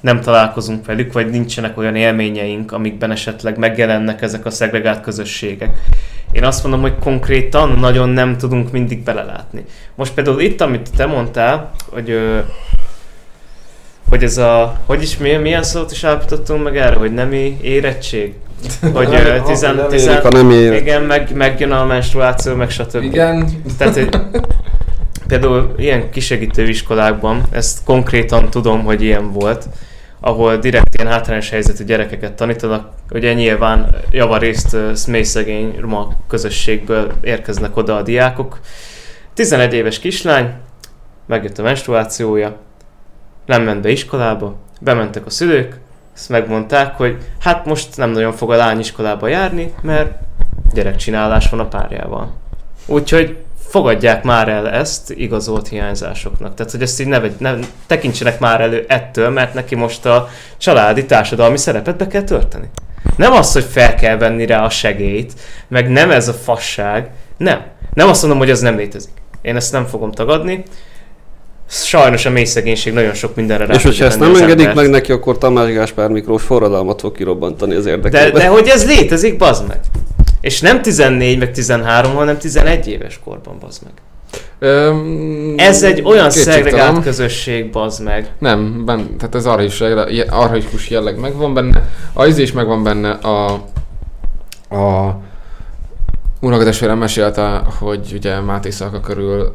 nem találkozunk velük, vagy nincsenek olyan élményeink, amikben esetleg megjelennek ezek a szegregált közösségek. Én azt mondom, hogy konkrétan nagyon nem tudunk mindig belelátni. Most például itt, amit te mondtál, hogy, ö, hogy ez a, hogy is, milyen, milyen szót is állapítottunk meg erre, hogy nemi érettség? Hogy ö, tizen, tizen, a nem ér. igen, meg, megjön a menstruáció, meg stb. Igen. Tehát, hogy például ilyen kisegítő iskolákban, ezt konkrétan tudom, hogy ilyen volt, ahol direkt ilyen hátrányos helyzetű gyerekeket tanítanak, ugye nyilván javarészt ö, mély szegény roma közösségből érkeznek oda a diákok. 11 éves kislány, megjött a menstruációja, nem ment be iskolába, bementek a szülők, ezt megmondták, hogy hát most nem nagyon fog a lány iskolába járni, mert gyerekcsinálás van a párjával. Úgyhogy fogadják már el ezt igazolt hiányzásoknak. Tehát, hogy ezt így ne, ne tekintsenek már elő ettől, mert neki most a családi, társadalmi szerepet be kell tölteni. Nem az, hogy fel kell venni rá a segélyt, meg nem ez a fasság. Nem. Nem azt mondom, hogy ez nem létezik. Én ezt nem fogom tagadni. Sajnos a mély szegénység nagyon sok mindenre rá És hogyha ezt nem az engedik embert. meg neki, akkor Tamás Gáspár Miklós forradalmat fog kirobbantani az De, érdekében. de hogy ez létezik, bazd meg. És nem 14 meg 13, hanem 11 éves korban, bazd meg. Öm, Ez egy olyan szegregált közösség, bazd meg. Nem, ben, tehát ez arhaikus, jelle- arhaikus jelleg megvan benne. A izé is megvan benne a... A... Unokatestvérem mesélte, hogy ugye Máté Szalka körül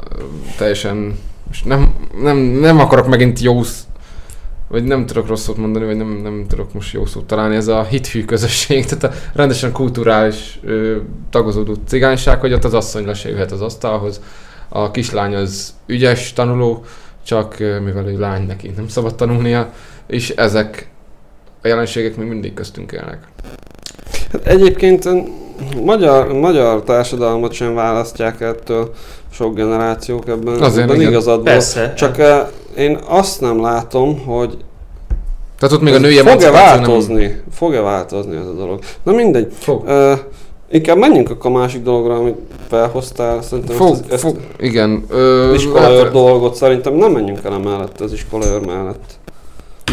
teljesen... Most nem, nem, nem akarok megint jó vagy nem tudok rossz szót mondani, vagy nem, nem tudok most jó szót találni, ez a hitfű közösség, tehát a rendesen kulturális ö, tagozódó cigányság, hogy ott az asszony le se jöhet az asztalhoz, a kislány az ügyes tanuló, csak mivel ő lány neki nem szabad tanulnia, és ezek a jelenségek még mindig köztünk élnek. Hát egyébként magyar, magyar társadalmat sem választják ettől sok generációk ebben. Azért ebben igen. igazad. Persze. Csak eh, én azt nem látom, hogy Tehát ott még a női fog-e emancipáció nem- változni, fog-e változni ez a dolog. Na mindegy. Fog. Uh, inkább menjünk akkor a másik dologra, amit felhoztál. Szerintem Fog, ezt, ezt, fog, igen. Ö, iskolaőr lehet- dolgot szerintem nem menjünk el emellett, az iskolaőr mellett.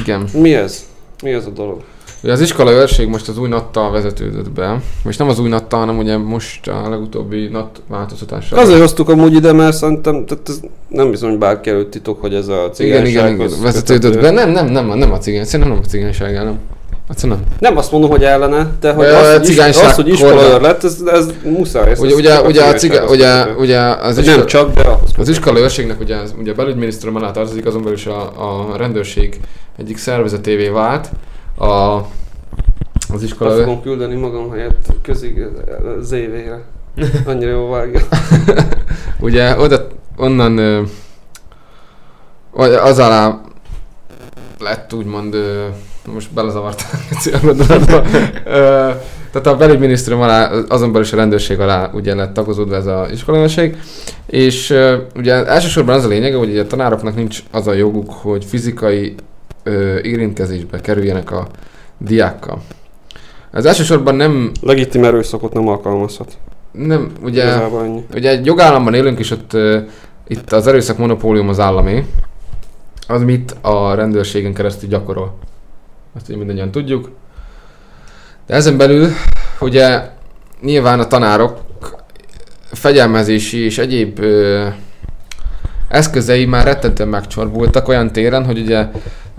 Igen. Mi ez? Mi ez a dolog? Ugye az iskola őrség most az új nattal vezetődött be. És nem az új nattal, hanem ugye most a legutóbbi nat változtatással. Azért hoztuk amúgy ide, mert szerintem tehát ez nem bizony hogy bárki előtt titok, hogy ez a igen, cigányság. igen, igen, vezetődött be. Nem, nem, nem, nem a cigány, szerintem nem a cigányság. Egyszerűen nem. Nem azt mondom, hogy ellene, de hogy az, hogy, is, az, hogy iskolaőr lett, ez, ez muszáj. Ez, Ugye, ugye, ugye, a ciga, ugye, ugye az Nem iskola, csak, de ahhoz Az köthető. iskola őrségnek ugye, ugye a belügyminisztérium alá tartozik, azon belül is a, a rendőrség egyik szervezetévé vált. A, az Be iskola... fogom küldeni magam helyett közig ZV-re. Annyira jó vágja. *laughs* Ugye oda, onnan az alá lett úgymond, most belezavartam a gondolatba. Tehát a belügyminisztérium alá, azon belül is a rendőrség alá ugye lett tagozódva ez az iskolaőrség, és ugye elsősorban az a lényege, hogy ugye a tanároknak nincs az a joguk, hogy fizikai ö, érintkezésbe kerüljenek a diákkal. Ez elsősorban nem, Legitim erőszakot nem alkalmazhat. nem ugye... Ugye egy jogállamban élünk, és ott uh, itt az erőszak monopólium az állami, az mit a rendőrségen keresztül gyakorol. Ezt ugye mindannyian tudjuk. De ezen belül ugye nyilván a tanárok fegyelmezési és egyéb ö, eszközei már rettentően megcsorbultak olyan téren, hogy ugye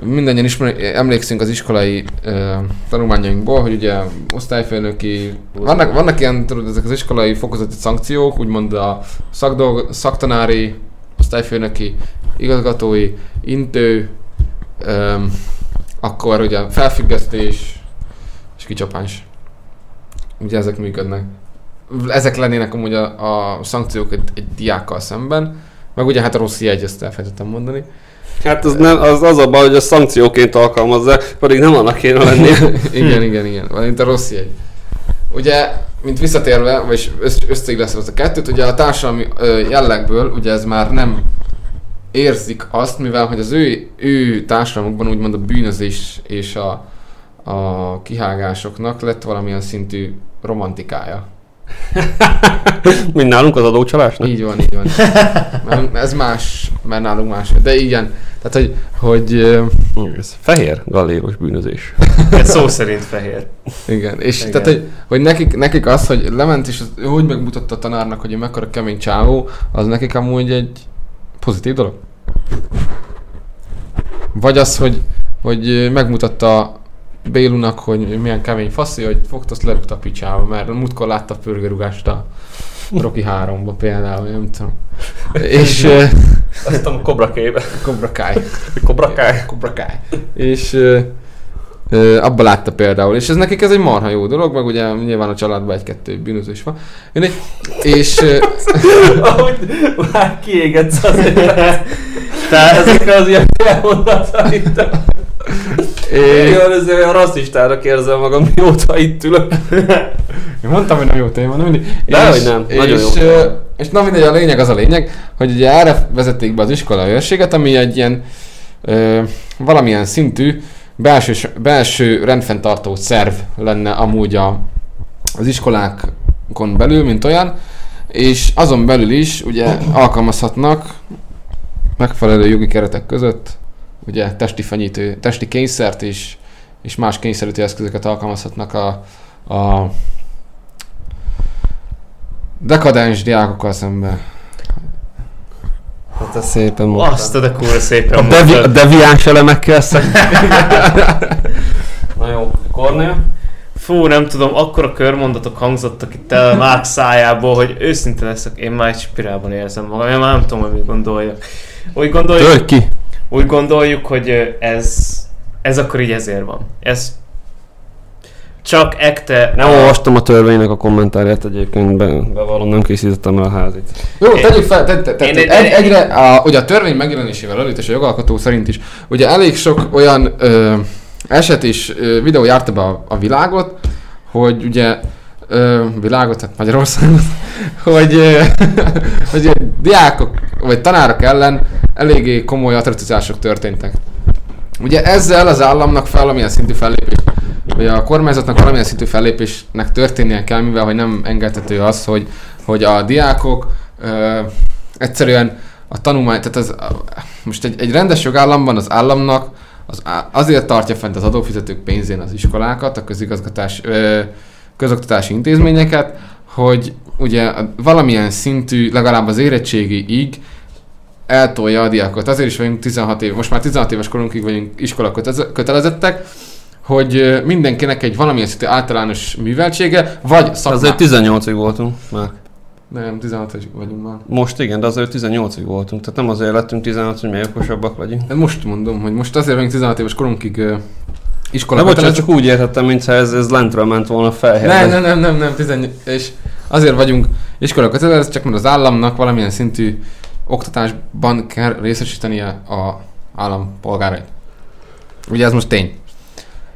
mindannyian ismer, emlékszünk az iskolai ö, tanulmányainkból, hogy ugye osztályfőnöki, vannak, vannak ilyen, tudod, ezek az iskolai fokozati szankciók, úgymond a szakdolg, szaktanári, osztályfőnöki, igazgatói, intő, ö, akkor ugye felfüggesztés és kicsapás. Ugye ezek működnek. Ezek lennének amúgy a, a szankciók egy, egy diákkal szemben, meg ugye hát a rossz jegy, ezt elfelejtettem mondani. Hát az, nem, az, az a baj, hogy a szankcióként alkalmazzák, pedig nem annak kéne lenni. *laughs* igen, igen, igen. Valamint a rossz jegy. Ugye, mint visszatérve, vagy össz, összeillesztve a kettőt, ugye a társadalmi jellegből, ugye ez már nem érzik azt, mivel hogy az ő, ő társadalmukban úgymond a bűnözés és a, a kihágásoknak lett valamilyen szintű romantikája. *laughs* Mint nálunk az adócsalásnak? Így van, így van. Mert ez más, mert nálunk más. De igen, tehát hogy, hogy Ez fehér galléros bűnözés. Ez szó szerint fehér. igen, és Igen. tehát, hogy, hogy nekik, nekik az, hogy lement és az, úgy megmutatta a tanárnak, hogy mekkora kemény csávó, az nekik amúgy egy pozitív dolog. Vagy az, hogy, hogy megmutatta Bélunak, hogy milyen kemény faszi, hogy fogta, azt lerúgta a picsába, mert múltkor látta a pörgőrugást a Rocky 3-ba például, nem tudom. És Azt a Cobra Kai-be. Cobra Kai. Cobra Kai. Cobra Kai. És abba látta például, és ez nekik ez egy marha jó dolog, meg ugye nyilván a családban egy-kettő bűnöző is van. Mindegy. És ö, *laughs* Ahogy már kiégetsz az élet. Tehát ezek az ilyen elmondatait. És Én azért olyan rasszistának érzem magam, mióta itt ülök. *laughs* Én mondtam, hogy nem jó téma, nem mindegy. Dehogy És- nem, és, nagyon jó És, és na mindegy, a lényeg az a lényeg, hogy ugye erre vezették be az iskola őrséget, ami egy ilyen ö, valamilyen szintű belső, belső rendfenntartó szerv lenne amúgy a, az iskolákon belül, mint olyan, és azon belül is ugye alkalmazhatnak megfelelő jogi keretek között ugye testi fenyítő, testi kényszert és, és más kényszerítő eszközöket alkalmazhatnak a, a dekadens diákokkal szemben. Hát ez szépen mondtam. Azt a de kurva szépen A, devi, a mondtad. deviáns elemekkel szemben. *laughs* Na jó, Kornél? Fú, nem tudom, akkora körmondatok hangzottak itt el Mák szájából, hogy őszinte leszek, én már egy spirálban érzem magam, én már nem tudom, hogy mit gondoljak. Úgy gondoljuk, Törj ki! Úgy gondoljuk, hogy ez, ez akkor így ezért van. Ez csak ekte... Nem olvastam a törvénynek a kommentárját egyébként, be, bevallom, nem készítettem el a házit. Jó, tegyük fel, te, te, te, Én- egy, én- egyre, a, ugye a törvény megjelenésével előtt és a jogalkotó szerint is, ugye elég sok olyan ö, eset és ö, videó járta be a, a világot, hogy ugye ö, világot, tehát Magyarországot, *laughs* hogy, ö, *laughs* hogy diákok vagy tanárok ellen eléggé komoly atrocitások történtek. Ugye ezzel az államnak valamilyen szintű fellépés, vagy a kormányzatnak valamilyen szintű fellépésnek történnie kell, mivel hogy nem engedhető az, hogy, hogy a diákok ö, egyszerűen a tanulmány, tehát az, most egy, egy rendes jogállamban az államnak az, azért tartja fent az adófizetők pénzén az iskolákat, a közigazgatás, ö, közoktatási intézményeket, hogy ugye valamilyen szintű, legalább az érettségiig eltolja a diákokat. Azért is vagyunk 16 év, most már 16 éves korunkig vagyunk iskola kötelezettek, hogy mindenkinek egy valamilyen szintű általános műveltsége, vagy szakmá... Azért 18-ig voltunk már. Nem, 16 éves vagyunk már. Most igen, de azért 18-ig voltunk. Tehát nem azért lettünk 16, hogy mi okosabbak vagyunk. De most mondom, hogy most azért vagyunk 16 éves korunkig iskola De bocsánat, csak úgy értettem, mintha ez, ez lentről ment volna fel. Nem, nem, nem, nem, nem, 18, és azért vagyunk iskola kötelezett, csak mert az államnak valamilyen szintű oktatásban kell részesítenie a állampolgárait. Ugye ez most tény.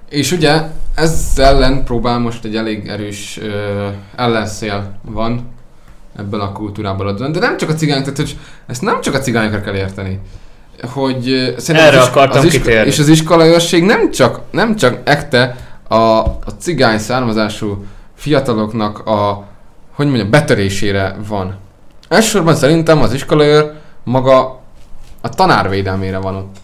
És ugye ezzel ellen próbál most egy elég erős ö, ellenszél van ebből a kultúrából adódóan. De nem csak a cigány, tehát hogy ezt nem csak a cigányokra kell érteni. Hogy szerintem Erre az, akartam az isko- kitérni. És az iskolaőrség nem csak, nem csak ekte a, a cigány származású fiataloknak a, hogy mondjam, betörésére van. Elsősorban szerintem az iskolaőr maga a tanár védelmére van ott.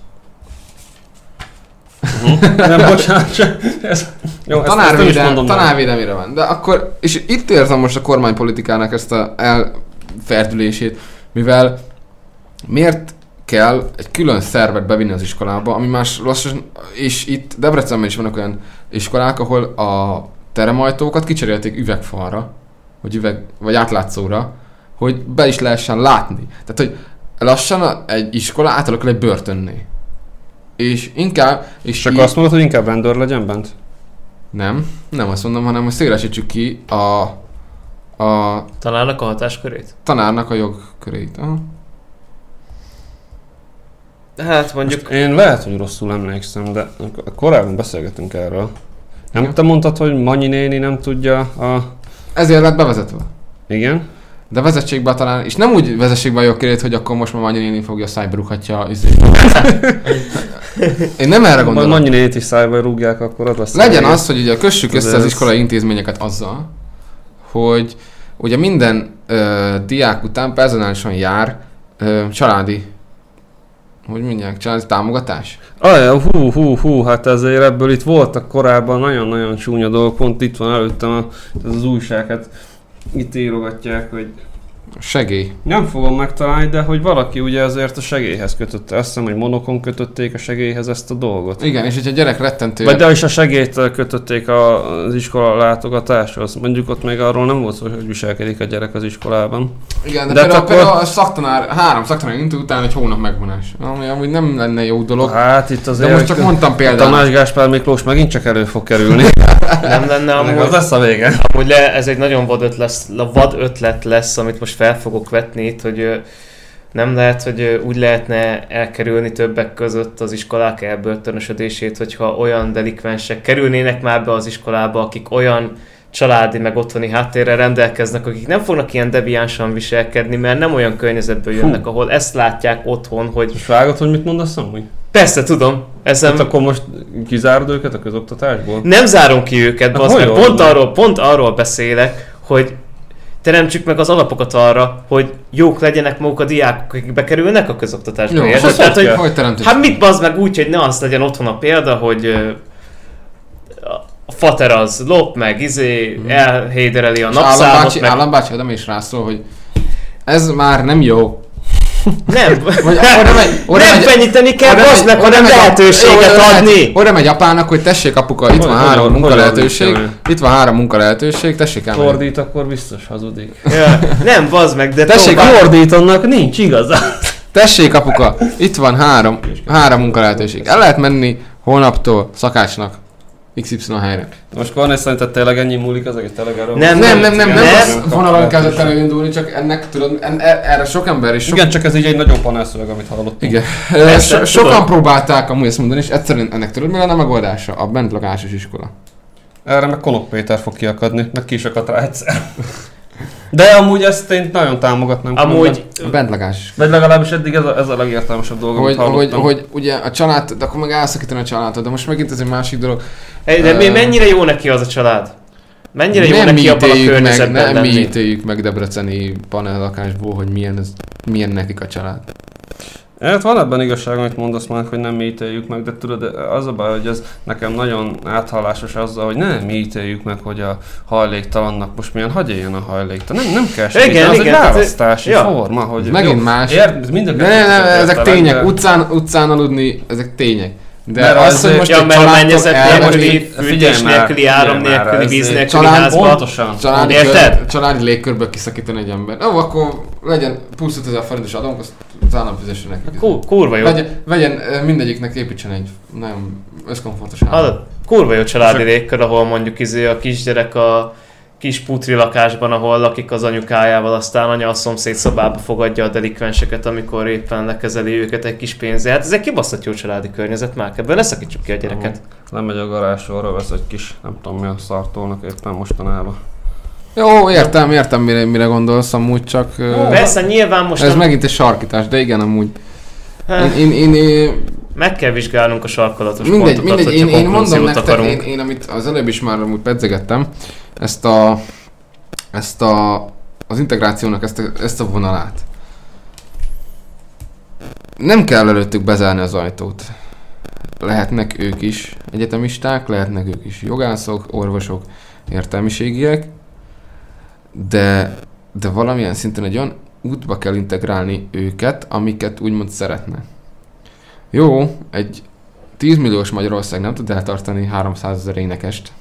Nem, bocsánat, csak ez, jó, ezt, ezt meg. tanárvédelmére van. De akkor, és itt érzem most a kormánypolitikának ezt a elferdülését, mivel miért kell egy külön szervet bevinni az iskolába, ami más lassan, és itt Debrecenben is vannak olyan iskolák, ahol a teremajtókat kicserélték üvegfalra, vagy üveg, vagy átlátszóra, hogy be is lehessen látni. Tehát, hogy lassan egy iskola átalakul egy börtönné. És inkább... És akkor így- azt mondod, hogy inkább rendőr legyen bent? nem, nem azt mondom, hanem hogy szélesítsük ki a, a Találnak a hatáskörét? tanárnak a jogkörét. Aha. Hát mondjuk... Most én lehet, hogy rosszul emlékszem, de korábban beszélgetünk erről. Nem Igen. te mondtad, hogy Manyi néni nem tudja a... Ezért lett bevezetve. Igen? De vezessék be talán, és nem úgy vezessék be a jogkörét, hogy akkor most már Manyi néni fogja a szájba rúghatja. Izé. Én nem erre Majd gondolom. Manyi nénit is szájba rúgják, akkor az lesz. Legyen az, hogy ugye kössük össze az iskolai intézményeket azzal, hogy ugye minden ö, diák után personálisan jár ö, családi, hogy mondják, családi támogatás. Ajaj, hú, hú, hú, hát ezért ebből itt voltak korábban nagyon-nagyon csúnya dolgok, pont itt van előttem a, az újság, hát itt írogatják, hogy Segély. nem fogom megtalálni, de hogy valaki ugye azért a segélyhez kötötte, azt hiszem, hogy monokon kötötték a segélyhez ezt a dolgot. Igen, és hogyha a gyerek rettentő... Vagy de is a segélyt kötötték a, az iskola látogatáshoz. Mondjuk ott még arról nem volt szó, hogy viselkedik a gyerek az iskolában. Igen, de, De például, akkor- például a szaktanár, három szaktanár intő után egy hónap megvonás. Ami amúgy nem lenne jó dolog. Hát itt azért... De most csak mondtam a például. Tamás Gáspár Miklós megint csak elő fog kerülni. *laughs* Nem lenne amúgy... az lesz a vége. Amúgy le, ez egy nagyon vad ötlet, lesz, vad ötlet lesz, amit most fel fogok vetni itt, hogy nem lehet, hogy úgy lehetne elkerülni többek között az iskolák elbörtönösödését, hogyha olyan delikvensek kerülnének már be az iskolába, akik olyan családi meg otthoni háttérrel rendelkeznek, akik nem fognak ilyen deviánsan viselkedni, mert nem olyan környezetből jönnek, ahol ezt látják otthon, hogy És vágod, hogy mit mondasz amúgy? persze tudom, ezem, Hát akkor most kizárod őket a közoktatásból? nem zárom ki őket, Hát meg. hogy Pont arról, pont arról beszélek, hogy teremtsük meg az alapokat arra, hogy jók legyenek maguk a diákok, akik bekerülnek a közoktatásba. Jó, most Tehát, hogy, hogy, hát mit bazd meg úgy, hogy ne az legyen otthon a példa, hogy a fater az lop, meg izé, Mhm. elhédereli a napszámot, állambácsi, meg... állambácsi oda is rászól, hogy ez már nem jó. Nem, Vagy oda megy, oda nem megy, fenyíteni kell, oda megy- meg, hanem lehetőséget oda megy- adni. Oda megy apának, hogy tessék apuka, itt van hogy- három hogy- munka hogy lehetőség, ordítja itt van három munka lehetőség, tessék elmenni. Fordít, akkor biztos hazudik. Ja, nem, bazd meg, de Tessék, tovább. Fordítonnak nincs igaza. Tessék apuka, itt van három, három munka lehetőség. El lehet menni holnaptól szakácsnak XY helyre. Most Kornél szerinted tényleg ennyi múlik az egész tényleg erről? Nem, Nem, nem, nem, nem, Nem. az vonalon kezdett elindulni, csak ennek tudod, en, e- erre sok ember is sok Igen, csak ez így egy nagyon panelszöveg, amit hallottunk. Igen. Persze, So, sokan próbálták amúgy ezt mondani, és egyszerűen ennek tudod mi lenne a megoldása? A bentlakásos iskola. Erre meg Konok Péter fog kiakadni, meg ki is akadt rá egyszer. De amúgy ezt én nagyon támogatnám. Amúgy, A bentlakásos. Vagy legalábbis eddig ez a, ez a legértelmesebb dolog, Hogy, amit hogy, hogy, ugye a család, de akkor meg elszakítani a családot, de most megint ez egy másik dolog. Hey, de mi, Ö, mennyire jó neki az a család? Mennyire jó nem mi neki abban a ítéljük meg, környezetben nem mi lenni? ítéljük meg debreceni panellakásból, hogy milyen, ez, milyen nekik a család. Hát van ebben igazság, amit mondasz már, hogy nem mi ítéljük meg, de tudod, az a baj, hogy ez nekem nagyon áthallásos azzal, hogy nem mi ítéljük meg, hogy a hajléktalannak most milyen hagy éljen a hajléktalan. Nem, nem kell segíteni, Igen, az igen, egy tehát- választási ja. forma, hogy Ez megint más. Ért, mind a De ne, ne, ezek tények, de- utcán, utcán aludni, ezek tények. De Mert az, az- hogy most Ja, egy mert a mennyezet nélküli, fűtés nélküli, áram nélküli, víz egy nélküli család- házba. Pontosan. Családi, Érted? kör, családi légkörből kiszakítani egy ember. Ó, akkor legyen plusz 5000 forintos adónk, azt az állam fizessen nekik. Ku- Kurva jó. Vegyen, vegyen, mindegyiknek építsen egy nagyon összkomfortos házat. Hallod? Kurva jó családi légkör, ahol mondjuk izé a kisgyerek a kis putri lakásban, ahol lakik az anyukájával, aztán anya a szomszéd szobába fogadja a delikvenseket, amikor éppen lekezeli őket egy kis pénzért. Hát ez egy kibaszott jó családi környezet, már ebből ne szakítsuk ki a gyereket. Lemegy a garázsorra, vesz egy kis, nem tudom mi a szartolnak éppen mostanában. Jó, értem, értem, mire, mire gondolsz, amúgy csak... ö, Persze, nyilván most ez nem, megint egy sarkítás, de igen, amúgy. Én, én, én, én meg kell vizsgálnunk a sarkalatos mindegy, pontokat, mindegy, én, én mondom nektek, akarunk. én, én, amit az előbb is már amúgy pedzegettem, ezt a, ezt a, az integrációnak ezt a, ezt a vonalát. Nem kell előttük bezárni az ajtót. lehetnek ők is egyetemisták, lehetnek ők is jogászok, orvosok, értelmiségiek, de, de valamilyen szinten egy olyan útba kell integrálni őket, amiket úgymond szeretne. Jó, egy 10 milliós Magyarország nem tud eltartani 300 ezer énekest.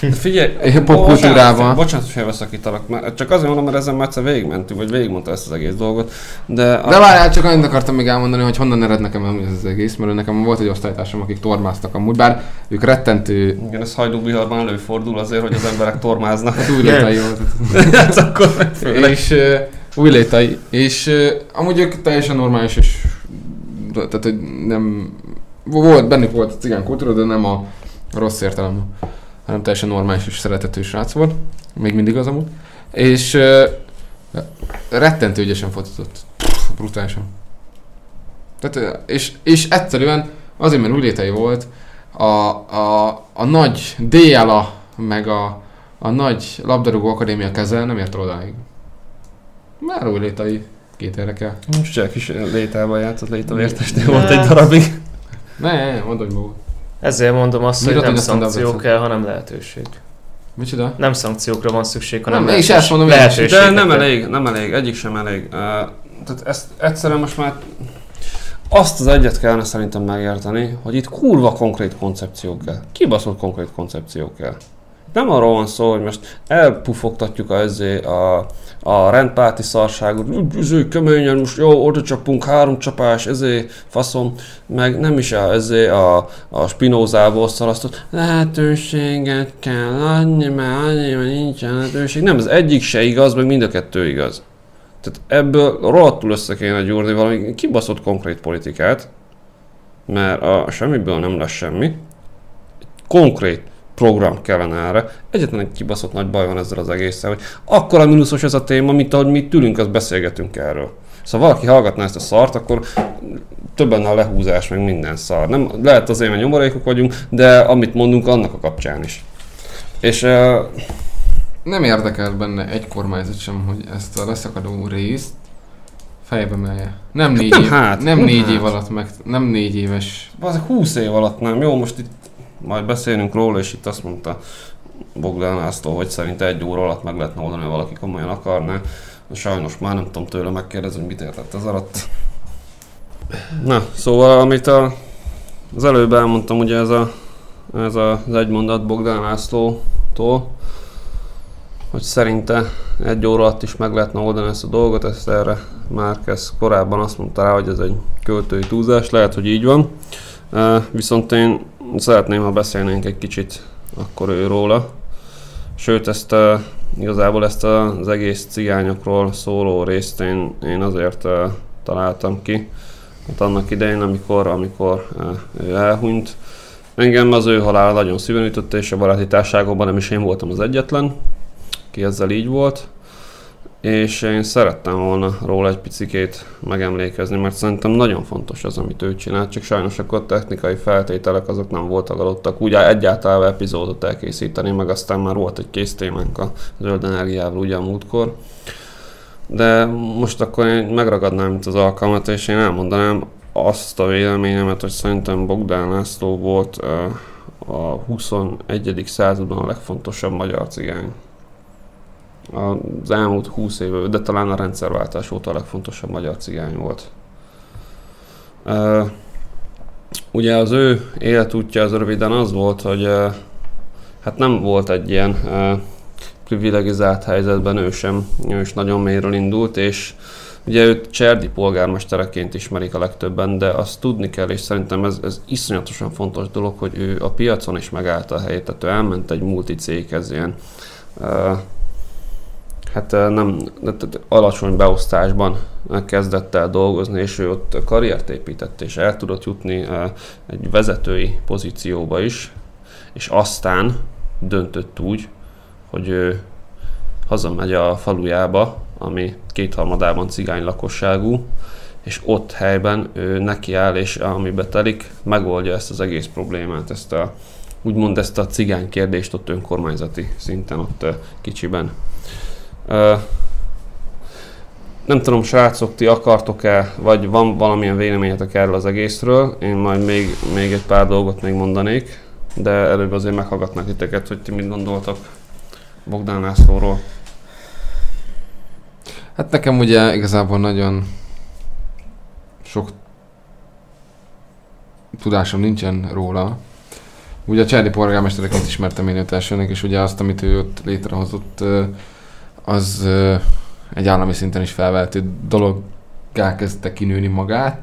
De figyelj, Popkultúrában. bocsánat, hogy félbeszakítalak, mert csak azért mondom, mert ezen már egyszer végigmentünk, vagy végigmondta ezt az egész dolgot, de... De várjál, csak annyit akartam még elmondani, hogy honnan ered nekem ez az egész, mert nekem volt egy osztálytársam, akik tormáztak amúgy, bár ők rettentő Igen, ez hajdúbiharban előfordul azért, hogy az emberek tormáznak. hát újlétai volt. *laughs* hát akkor és uh, újlétai, és uh, amúgy ők teljesen normális, és tehát, hogy nem, volt, bennük volt a cigány kultúra, de nem a rossz értelemben, hanem teljesen normális és szeretető srác volt, még mindig az amúgy, és uh, rettentő ügyesen fotózott, brutálisan. Tehát, és, és egyszerűen azért, mert újlétai volt, a, a, a nagy DLA, meg a, a nagy labdarúgó akadémia keze nem ért odáig. Már új létai két érdekel. Most csak is létában játszott, léta vértesnél volt egy darabig. Ne, mondd, hogy magad. Ezért mondom azt, hogy Miért nem szankció kell, hanem lehetőség. Micsoda? Nem szankciókra van szükség, hanem Nem, lehetőség- ezt mondom, is. De nem elég, nem elég, egyik sem elég. Uh, tehát ezt egyszerűen most már azt az egyet kellene szerintem megérteni, hogy itt kurva konkrét koncepció kell. Kibaszott konkrét koncepció kell. Nem arról van szó, hogy most elpufogtatjuk a, a, a rendpárti szarságot, "Ú, ezé, keményen, most jó, oda csapunk, három csapás, ezé, faszom, meg nem is a, ezé, a, a spinózából szalasztott, lehetőséget kell adni, mert annyi, mert nincsen lehetőség. Nem, az egyik se igaz, meg mind a kettő igaz. Tehát ebből rohadtul össze kéne gyúrni valami kibaszott konkrét politikát, mert a semmiből nem lesz semmi. Konkrét program kellene erre. Egyetlen egy kibaszott nagy baj van ezzel az egésszel, hogy akkora mínuszos ez a téma, mint ahogy mi itt ülünk, azt beszélgetünk erről. Szóval valaki hallgatná ezt a szart, akkor több benne a lehúzás, meg minden szar. Nem, lehet azért, mert nyomorékok vagyunk, de amit mondunk, annak a kapcsán is. És uh, Nem érdekel benne egy kormányzat sem, hogy ezt a leszakadó részt fejbe melje. Nem négy, nem év, hát, nem négy hát. év alatt meg, nem négy éves. Az 20 év alatt nem. Jó, most itt majd beszélünk róla, és itt azt mondta Bogdán László, hogy szerint egy óra alatt meg lehetne oldani, ha valaki komolyan akarná. Sajnos már nem tudom tőle megkérdezni, hogy mit értett ez alatt. Na, szóval amit a, az előbb elmondtam, ugye ez, a, ez a, az egy mondat Bogdán Lászlótól, hogy szerinte egy óra alatt is meg lehetne oldani ezt a dolgot, ezt erre Márquez korábban azt mondta rá, hogy ez egy költői túlzás, lehet, hogy így van. Viszont én szeretném, ha beszélnénk egy kicsit akkor ő róla. Sőt, ezt uh, igazából ezt az egész cigányokról szóló részt én, én azért uh, találtam ki. Hát annak idején, amikor, amikor uh, ő elhunyt, engem az ő halála nagyon szíven ütötte, és a baráti társágokban nem is én voltam az egyetlen, ki ezzel így volt. És én szerettem volna róla egy picikét megemlékezni, mert szerintem nagyon fontos az, amit ő csinált, csak sajnos akkor technikai feltételek azok nem voltak adottak. Úgy egyáltalán epizódot elkészíteni, meg aztán már volt egy kész témánk a zöld energiával ugye a múltkor. De most akkor én megragadnám itt az alkalmat, és én elmondanám azt a véleményemet, hogy szerintem Bogdán László volt a 21. században a legfontosabb magyar cigány az elmúlt 20 évben, de talán a rendszerváltás óta a legfontosabb magyar cigány volt. Ugye az ő életútja az röviden az volt, hogy hát nem volt egy ilyen privilegizált helyzetben, ő sem, ő is nagyon mélyről indult, és ugye őt Cserdi polgármestereként ismerik a legtöbben, de azt tudni kell, és szerintem ez, ez iszonyatosan fontos dolog, hogy ő a piacon is megállta a helyét, tehát ő elment egy multicéghez ilyen uh, hát nem, de alacsony beosztásban kezdett el dolgozni, és ő ott karriert épített, és el tudott jutni egy vezetői pozícióba is, és aztán döntött úgy, hogy ő hazamegy a falujába, ami kétharmadában cigány lakosságú, és ott helyben ő nekiáll, és amibe telik, megoldja ezt az egész problémát, ezt a, úgymond ezt a cigány kérdést ott önkormányzati szinten, ott kicsiben. Nem tudom, srácok, ti akartok-e, vagy van valamilyen véleményetek erről az egészről? Én majd még, még egy pár dolgot még mondanék, de előbb azért meghallgatnak titeket, hogy ti mit gondoltak Bogdán Lászlóról. Hát nekem ugye igazából nagyon sok tudásom nincsen róla. Ugye a Cserdi polgármestereként ismertem én őt elsőnek, és ugye azt, amit ő ott létrehozott, az egy állami szinten is felvehető dologgá kezdte kinőni magát.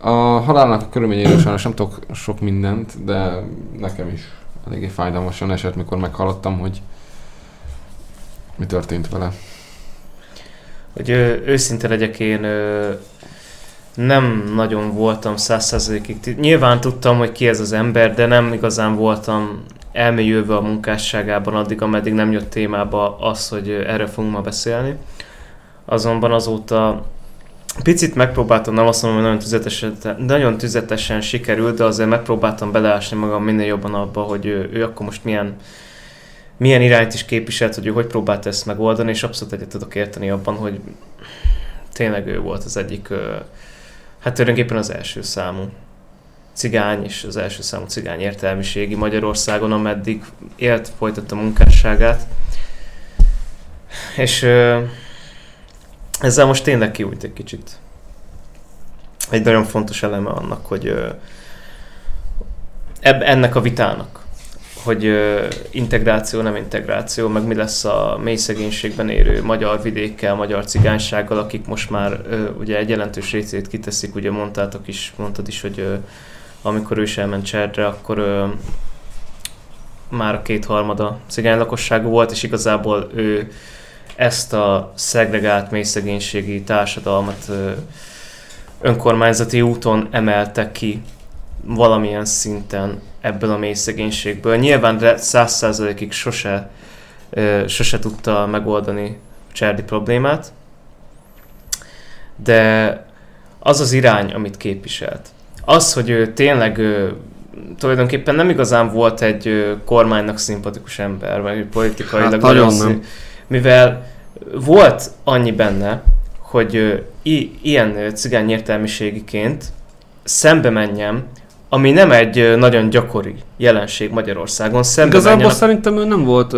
A halálnak a körülményeiről sajnos nem tudok sok mindent, de nekem is eléggé fájdalmasan esett, mikor meghallottam, hogy mi történt vele. Hogy ö, őszinte legyek, én ö, nem nagyon voltam százszerzalékig. ti- Nyilván tudtam, hogy ki ez az ember, de nem igazán voltam elmélyülve a munkásságában addig, ameddig nem jött témába az, hogy erről fogunk ma beszélni. Azonban azóta picit megpróbáltam, nem azt mondom, hogy nagyon tüzetesen, nagyon tüzetesen sikerült, de azért megpróbáltam beleásni magam minél jobban abba, hogy ő, ő akkor most milyen milyen irányt is képviselt, hogy ő hogy próbálta ezt megoldani, és abszolút egyet tudok érteni abban, hogy tényleg ő volt az egyik, hát tulajdonképpen az első számú cigány, és az első számú cigány értelmiségi Magyarországon, ameddig élt, folytatta munkásságát. És ö, ezzel most tényleg kiújt egy kicsit. Egy nagyon fontos eleme annak, hogy ö, eb, ennek a vitának, hogy ö, integráció, nem integráció, meg mi lesz a mély szegénységben érő magyar vidékkel, magyar cigánysággal, akik most már ö, ugye egy jelentős részét kiteszik, ugye mondtátok is, mondtad is, hogy ö, amikor ő is elment Cserdre, akkor ö, már a kétharmada cigány lakosságú volt, és igazából ő ezt a szegregált mélyszegénységi társadalmat ö, önkormányzati úton emelte ki valamilyen szinten ebből a mély szegénységből. Nyilván száz százalékig sose, ö, sose tudta megoldani a Cserdi problémát, de az az irány, amit képviselt. Az, hogy ő tényleg ő, tulajdonképpen nem igazán volt egy ö, kormánynak szimpatikus ember, vagy politikailag Hát nagyon nem. Mivel volt annyi benne, hogy ö, i- ilyen cigány értelmiségiként szembe menjem, ami nem egy nagyon gyakori jelenség Magyarországon, szembe Igazából menjen a szerintem ő nem volt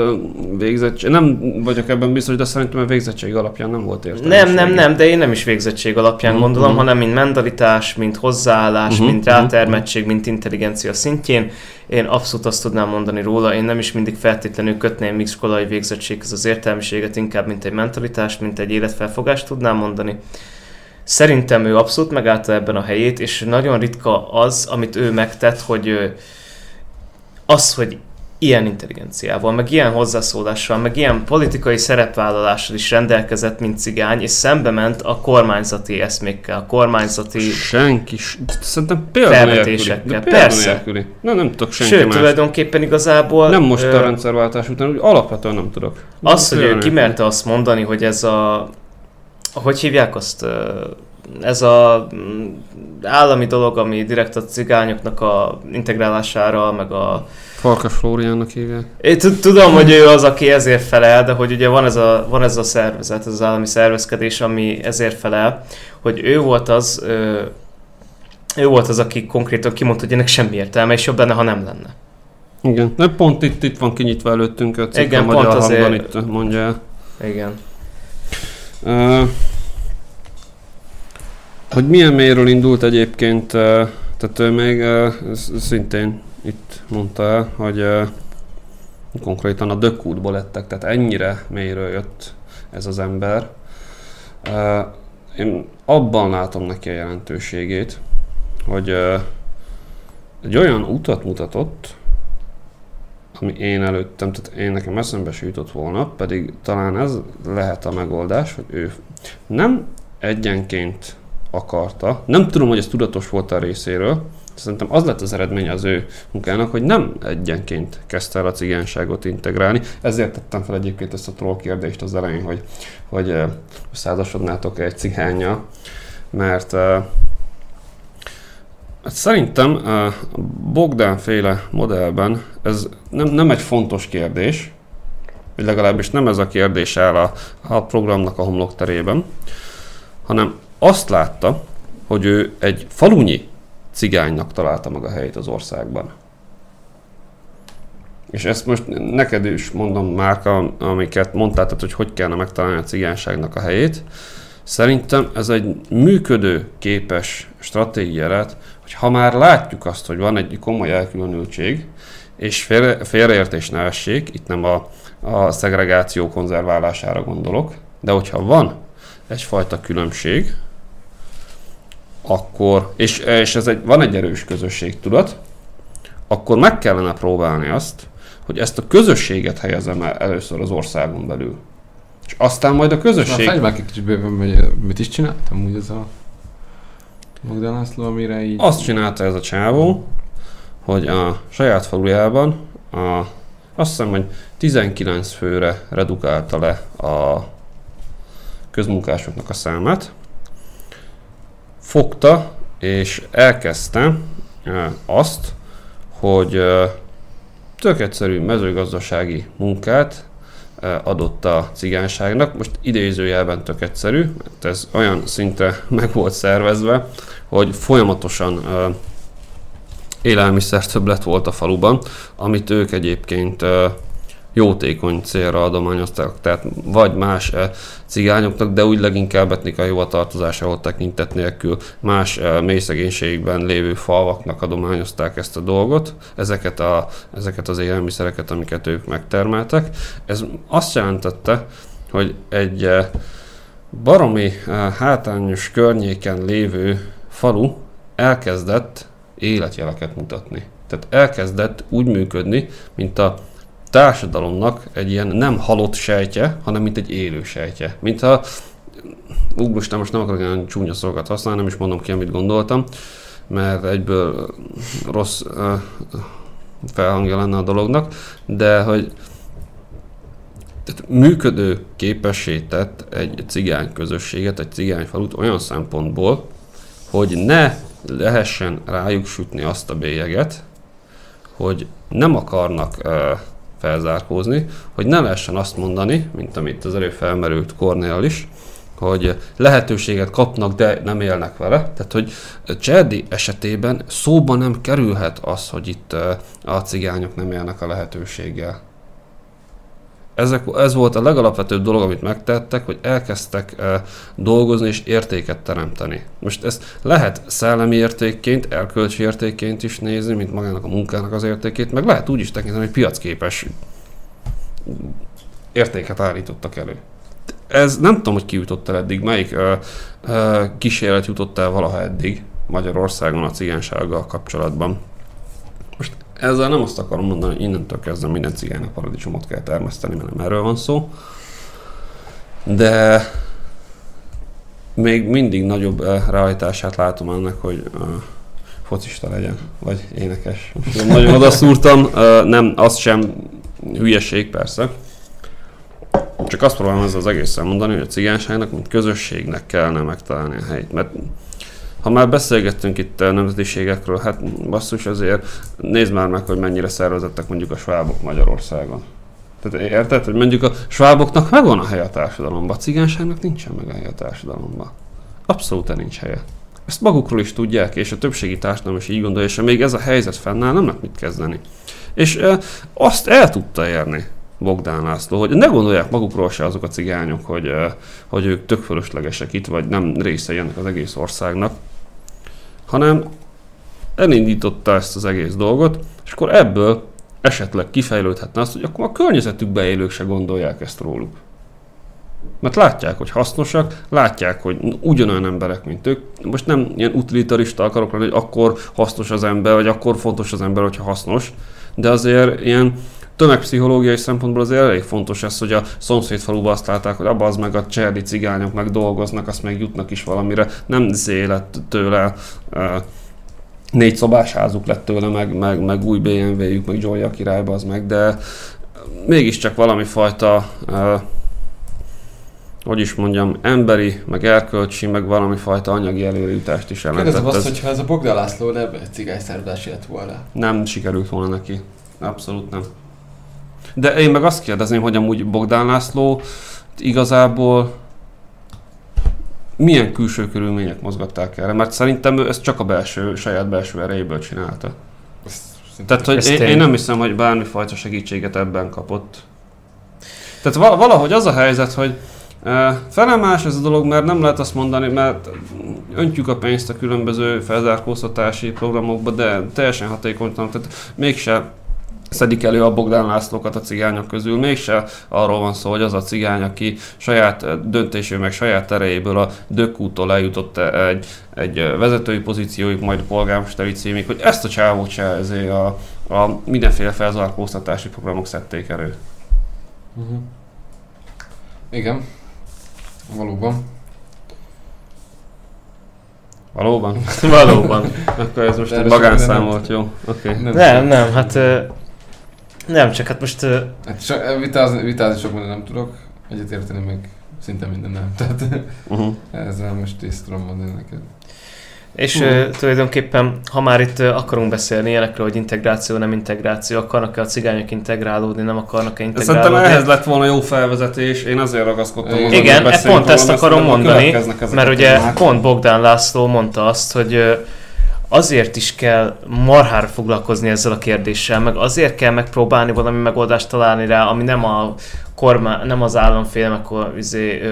végzettség, nem vagyok ebben biztos, de szerintem a végzettség alapján nem volt értelme. Nem, nem, nem, de én nem is végzettség alapján Mhm, gondolom, mhm. hanem mint mentalitás, mint hozzáállás, Mhm, mint mhm, rátermettség, mint intelligencia szintjén. Én abszolút azt tudnám mondani róla, én nem is mindig feltétlenül kötném iskolai végzettséghez az értelmiséget, inkább mint egy mentalitást, mint egy életfelfogást tudnám mondani. Szerintem ő abszolút megállta ebben a helyét, és nagyon ritka az, amit ő megtett, hogy az, hogy ilyen intelligenciával, meg ilyen hozzászólással, meg ilyen politikai szerepvállalással is rendelkezett, mint cigány, és szembe ment a kormányzati eszmékkel, a kormányzati... Senki, szerintem. Felvetésekkel, persze. példanélküli. Nem, nem tudok senki Sőt, más. tulajdonképpen igazából... Nem most a rendszerváltás után, úgy alapvetően nem tudok. Az, hogy ő kimerte azt mondani, hogy ez a... Hogy hívják azt? Ez a mm, állami dolog, ami direkt a cigányoknak a integrálására, meg a Farkas Flóriánnak hívják. Én tud- tudom, hogy ő az, aki ezért felel, de hogy ugye van ez a, van ez a szervezet, ez az állami szervezkedés, ami ezért felel, hogy ő volt az, ő volt az, aki konkrétan kimondta, hogy ennek semmi értelme, és jobb lenne, ha nem lenne. Igen, de pont itt, itt van kinyitva előttünk a cikk Igen, a pont azért- itt mondja el. Igen. Hogy milyen mélyről indult egyébként, ö, tehát ő még sz- szintén itt mondta el, hogy ö, konkrétan a dökútból lettek, tehát ennyire mélyről jött ez az ember. Ö, Én abban látom neki a jelentőségét, hogy ö, egy olyan utat mutatott, ami én előttem, tehát én nekem eszembe jutott volna, pedig talán ez lehet a megoldás, hogy ő nem egyenként akarta, nem tudom, hogy ez tudatos volt a részéről, szerintem az lett az eredmény az ő munkának, hogy nem egyenként kezdte el a cigányságot integrálni. Ezért tettem fel egyébként ezt a troll kérdést az elején, hogy, hogy százasodnátok egy cigánya, mert hát szerintem a Bogdán féle modellben ez nem, nem egy fontos kérdés, vagy legalábbis nem ez a kérdés áll a, a programnak a homlokterében, hanem azt látta, hogy ő egy falunyi cigánynak találta meg a helyét az országban. És ezt most neked is mondom, Márka, amiket mondtál, tehát, hogy hogy kellene megtalálni a cigányságnak a helyét. Szerintem ez egy működő, képes stratégia lehet, hogy ha már látjuk azt, hogy van egy komoly elkülönültség, és félre, félreértés ne essék, itt nem a, a szegregáció konzerválására gondolok, de hogyha van egyfajta különbség, akkor, és, és ez egy, van egy erős közösségtudat, akkor meg kellene próbálni azt, hogy ezt a közösséget helyezem el először az országon belül. És aztán majd a közösség... Na, már egy kicsit bőven, hogy mit is csináltam úgy ez a Magdán László, amire így... Azt csinálta ez a csávó, hogy a saját falujában a, azt hiszem, hogy 19 főre redukálta le a közmunkásoknak a számát, fogta és elkezdte azt, hogy tök egyszerű mezőgazdasági munkát adott a cigányságnak. Most idézőjelben tök egyszerű, mert ez olyan szintre *laughs* meg volt szervezve, hogy folyamatosan élelmiszer többlet volt a faluban, amit ők egyébként jótékony célra adományozták, tehát vagy más cigányoknak, de úgy leginkább etnikai hovatartozásához tekintet nélkül más e, mély lévő falvaknak adományozták ezt a dolgot, ezeket, a, ezeket az élelmiszereket, amiket ők megtermeltek. Ez azt jelentette, hogy egy e, baromi e, hátrányos környéken lévő falu elkezdett életjeleket mutatni. Tehát elkezdett úgy működni, mint a társadalomnak egy ilyen nem halott sejtje, hanem mint egy élő sejtje. Mint ha Úristen, most nem akarok olyan csúnya szolgat használni, nem is mondom ki, amit gondoltam, mert egyből rossz uh, felhangja lenne a dolognak, de hogy tehát működő képessé tett egy cigány közösséget, egy cigány falut olyan szempontból, hogy ne lehessen rájuk sütni azt a bélyeget, hogy nem akarnak uh, felzárkózni, hogy ne lehessen azt mondani, mint amit az előbb felmerült Kornél is, hogy lehetőséget kapnak, de nem élnek vele. Tehát, hogy Cserdi esetében szóba nem kerülhet az, hogy itt a cigányok nem élnek a lehetőséggel ezek, ez volt a legalapvetőbb dolog, amit megtettek, hogy elkezdtek e, dolgozni és értéket teremteni. Most ezt lehet szellemi értékként, erkölcsi értékként is nézni, mint magának a munkának az értékét, meg lehet úgy is tekinteni, hogy piacképes értéket állítottak elő. Ez nem tudom, hogy ki jutott el eddig, melyik e, e, kísérlet jutott el valaha eddig Magyarországon a cigánysággal kapcsolatban. Ezzel nem azt akarom mondani, hogy innentől kezdve minden cigánynak paradicsomot kell termeszteni, mert nem erről van szó. De még mindig nagyobb ráhajtását látom ennek, hogy uh, focista legyen, vagy énekes. Most nagyon odaszúrtam, uh, nem, az sem hülyeség persze. Csak azt próbálom ezzel az egészen mondani, hogy a cigányságnak, mint közösségnek kellene megtalálni a helyét. Mert ha már beszélgettünk itt a nemzetiségekről, hát basszus azért nézd már meg, hogy mennyire szervezettek mondjuk a svábok Magyarországon. Tehát érted, hogy mondjuk a sváboknak megvan a helye a társadalomban, a cigányságnak nincsen meg a helye a társadalomban. Abszolút nincs helye. Ezt magukról is tudják, és a többségi társadalom is így gondolja, és még ez a helyzet fennáll, nem lehet mit kezdeni. És e, azt el tudta érni Bogdán László, hogy ne gondolják magukról se azok a cigányok, hogy, hogy ők tök fölöslegesek itt, vagy nem részei ennek az egész országnak hanem elindította ezt az egész dolgot, és akkor ebből esetleg kifejlődhetne azt, hogy akkor a környezetükbe élők se gondolják ezt róluk. Mert látják, hogy hasznosak, látják, hogy ugyanolyan emberek, mint ők. Most nem ilyen utilitarista akarok lenni, hogy akkor hasznos az ember, vagy akkor fontos az ember, hogyha hasznos, de azért ilyen tömegpszichológiai szempontból azért elég fontos ez, hogy a szomszédfaluban azt látták, hogy abban az meg a cserdi cigányok meg dolgoznak, azt meg jutnak is valamire. Nem zélet tőle négy szobás házuk lett tőle, meg, meg, meg új BMW-jük, meg Joya királyba az meg, de mégiscsak valami fajta hogy is mondjam, emberi, meg erkölcsi, meg valami fajta anyagi előjutást is jelentett. Kérdezem azt, hogyha ez a Bogdan László nem cigány szervezés lett volna. Nem sikerült volna neki. Abszolút nem. De én meg azt kérdezném, hogy amúgy Bogdán László igazából milyen külső körülmények mozgatták erre, mert szerintem ő ezt csak a belső, saját belső erejéből csinálta. Tehát, hogy én, én nem hiszem, hogy bármifajta segítséget ebben kapott. Tehát va- valahogy az a helyzet, hogy e, felemás ez a dolog, mert nem lehet azt mondani, mert öntjük a pénzt a különböző felzárkóztatási programokba, de teljesen hatékonytalan, tehát mégse szedik elő a Bogdán Lászlókat a cigányok közül, mégse arról van szó, hogy az a cigány, aki saját döntésű, meg saját erejéből a dökkútól eljutott egy, egy vezetői pozícióig, majd a polgármesteri címig, hogy ezt a csávót se ezért a, a mindenféle felzárkóztatási programok szedték elő. Uh-huh. Igen. Valóban. Valóban? *laughs* Valóban. Akkor ez most De egy magánszám volt, jó? Oké. Okay. Nem, nem, hát ö, nem, csak hát most Hát so, vitázni, vitázni sok minden nem tudok, egyetérteni meg szinte minden nem. *laughs* Tehát Uh-huh. ezzel most ezt tudom mondani neked. És uh, tulajdonképpen, ha már itt akarunk beszélni ilyenekről, hogy integráció, nem integráció, akarnak-e a cigányok integrálódni, nem akarnak-e Szerintem integrálódni. ehhez lett volna jó felvezetés, én azért ragaszkodtam Igen. hozzá, Igen, hogy e pont ezt akarom szerintem mondani, Mert ugye pont Bogdán László mondta azt, hogy azért is kell marhára foglalkozni ezzel a kérdéssel, meg azért kell megpróbálni valami megoldást találni rá, ami nem a kormány, nem az államféle, meg a izé,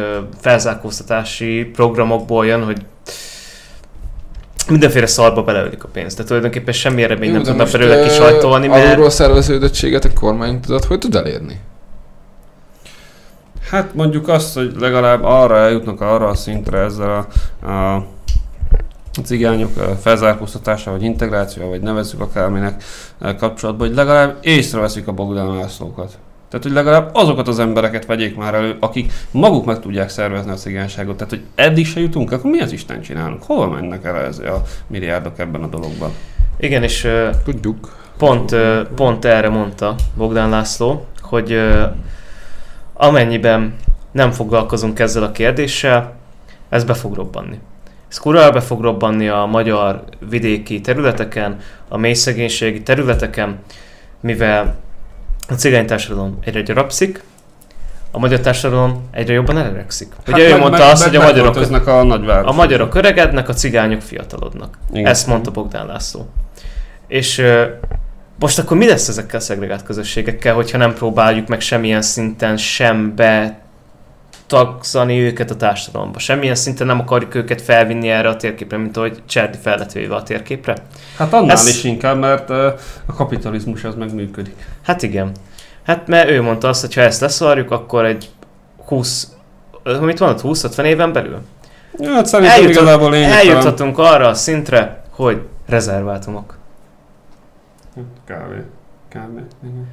felzárkóztatási programokból jön, hogy mindenféle szarba beleölik a pénzt. Tehát tulajdonképpen semmi eredmény nem tudnak belőle kisajtolni, mert Alulról szerveződöttséget a kormány tudod, hogy tud elérni? Hát mondjuk azt, hogy legalább arra eljutnak arra a szintre ezzel a, a cigányok felzárkóztatása, vagy integráció, vagy nevezzük akárminek kapcsolatban, hogy legalább észreveszik a Bogdán Lászlókat. Tehát, hogy legalább azokat az embereket vegyék már elő, akik maguk meg tudják szervezni a cigányságot. Tehát, hogy eddig se jutunk, akkor mi az Isten csinálunk? Hova mennek el ez a milliárdok ebben a dologban? igen, és Tudjuk. Pont, pont erre mondta Bogdán László, hogy amennyiben nem foglalkozunk ezzel a kérdéssel, ez be fog robbanni. Ez kurva be fog robbanni a magyar vidéki területeken, a mély szegénységi területeken, mivel a cigány társadalom egyre gyarapszik, a magyar társadalom egyre jobban elerekszik. Ugye ő Hát meg- mondta meg- azt, meg hogy a magyarok, a nagyvárosokba. a magyarok öregednek, a cigányok fiatalodnak. Igen. Ezt mondta Bogdán László. És most akkor mi lesz ezekkel a szegregált közösségekkel, hogyha nem próbáljuk meg semmilyen szinten sem betagzani őket a társadalomba? Semmilyen szinten nem akarjuk őket felvinni erre a térképre, mint ahogy Cserdi fel lett véve a térképre? Hát annál Ez- is inkább, mert a kapitalizmus az meg működik. Hát igen. Hát mert ő mondta azt, hogy ha ezt leszarjuk, akkor egy 20, ö, mit mondott, 20-50 éven belül? Ja, hát szerintem Eljutott- igazából lényegtelen. Eljuthatunk arra a szintre, hogy rezervátumok. Kávé. Igen.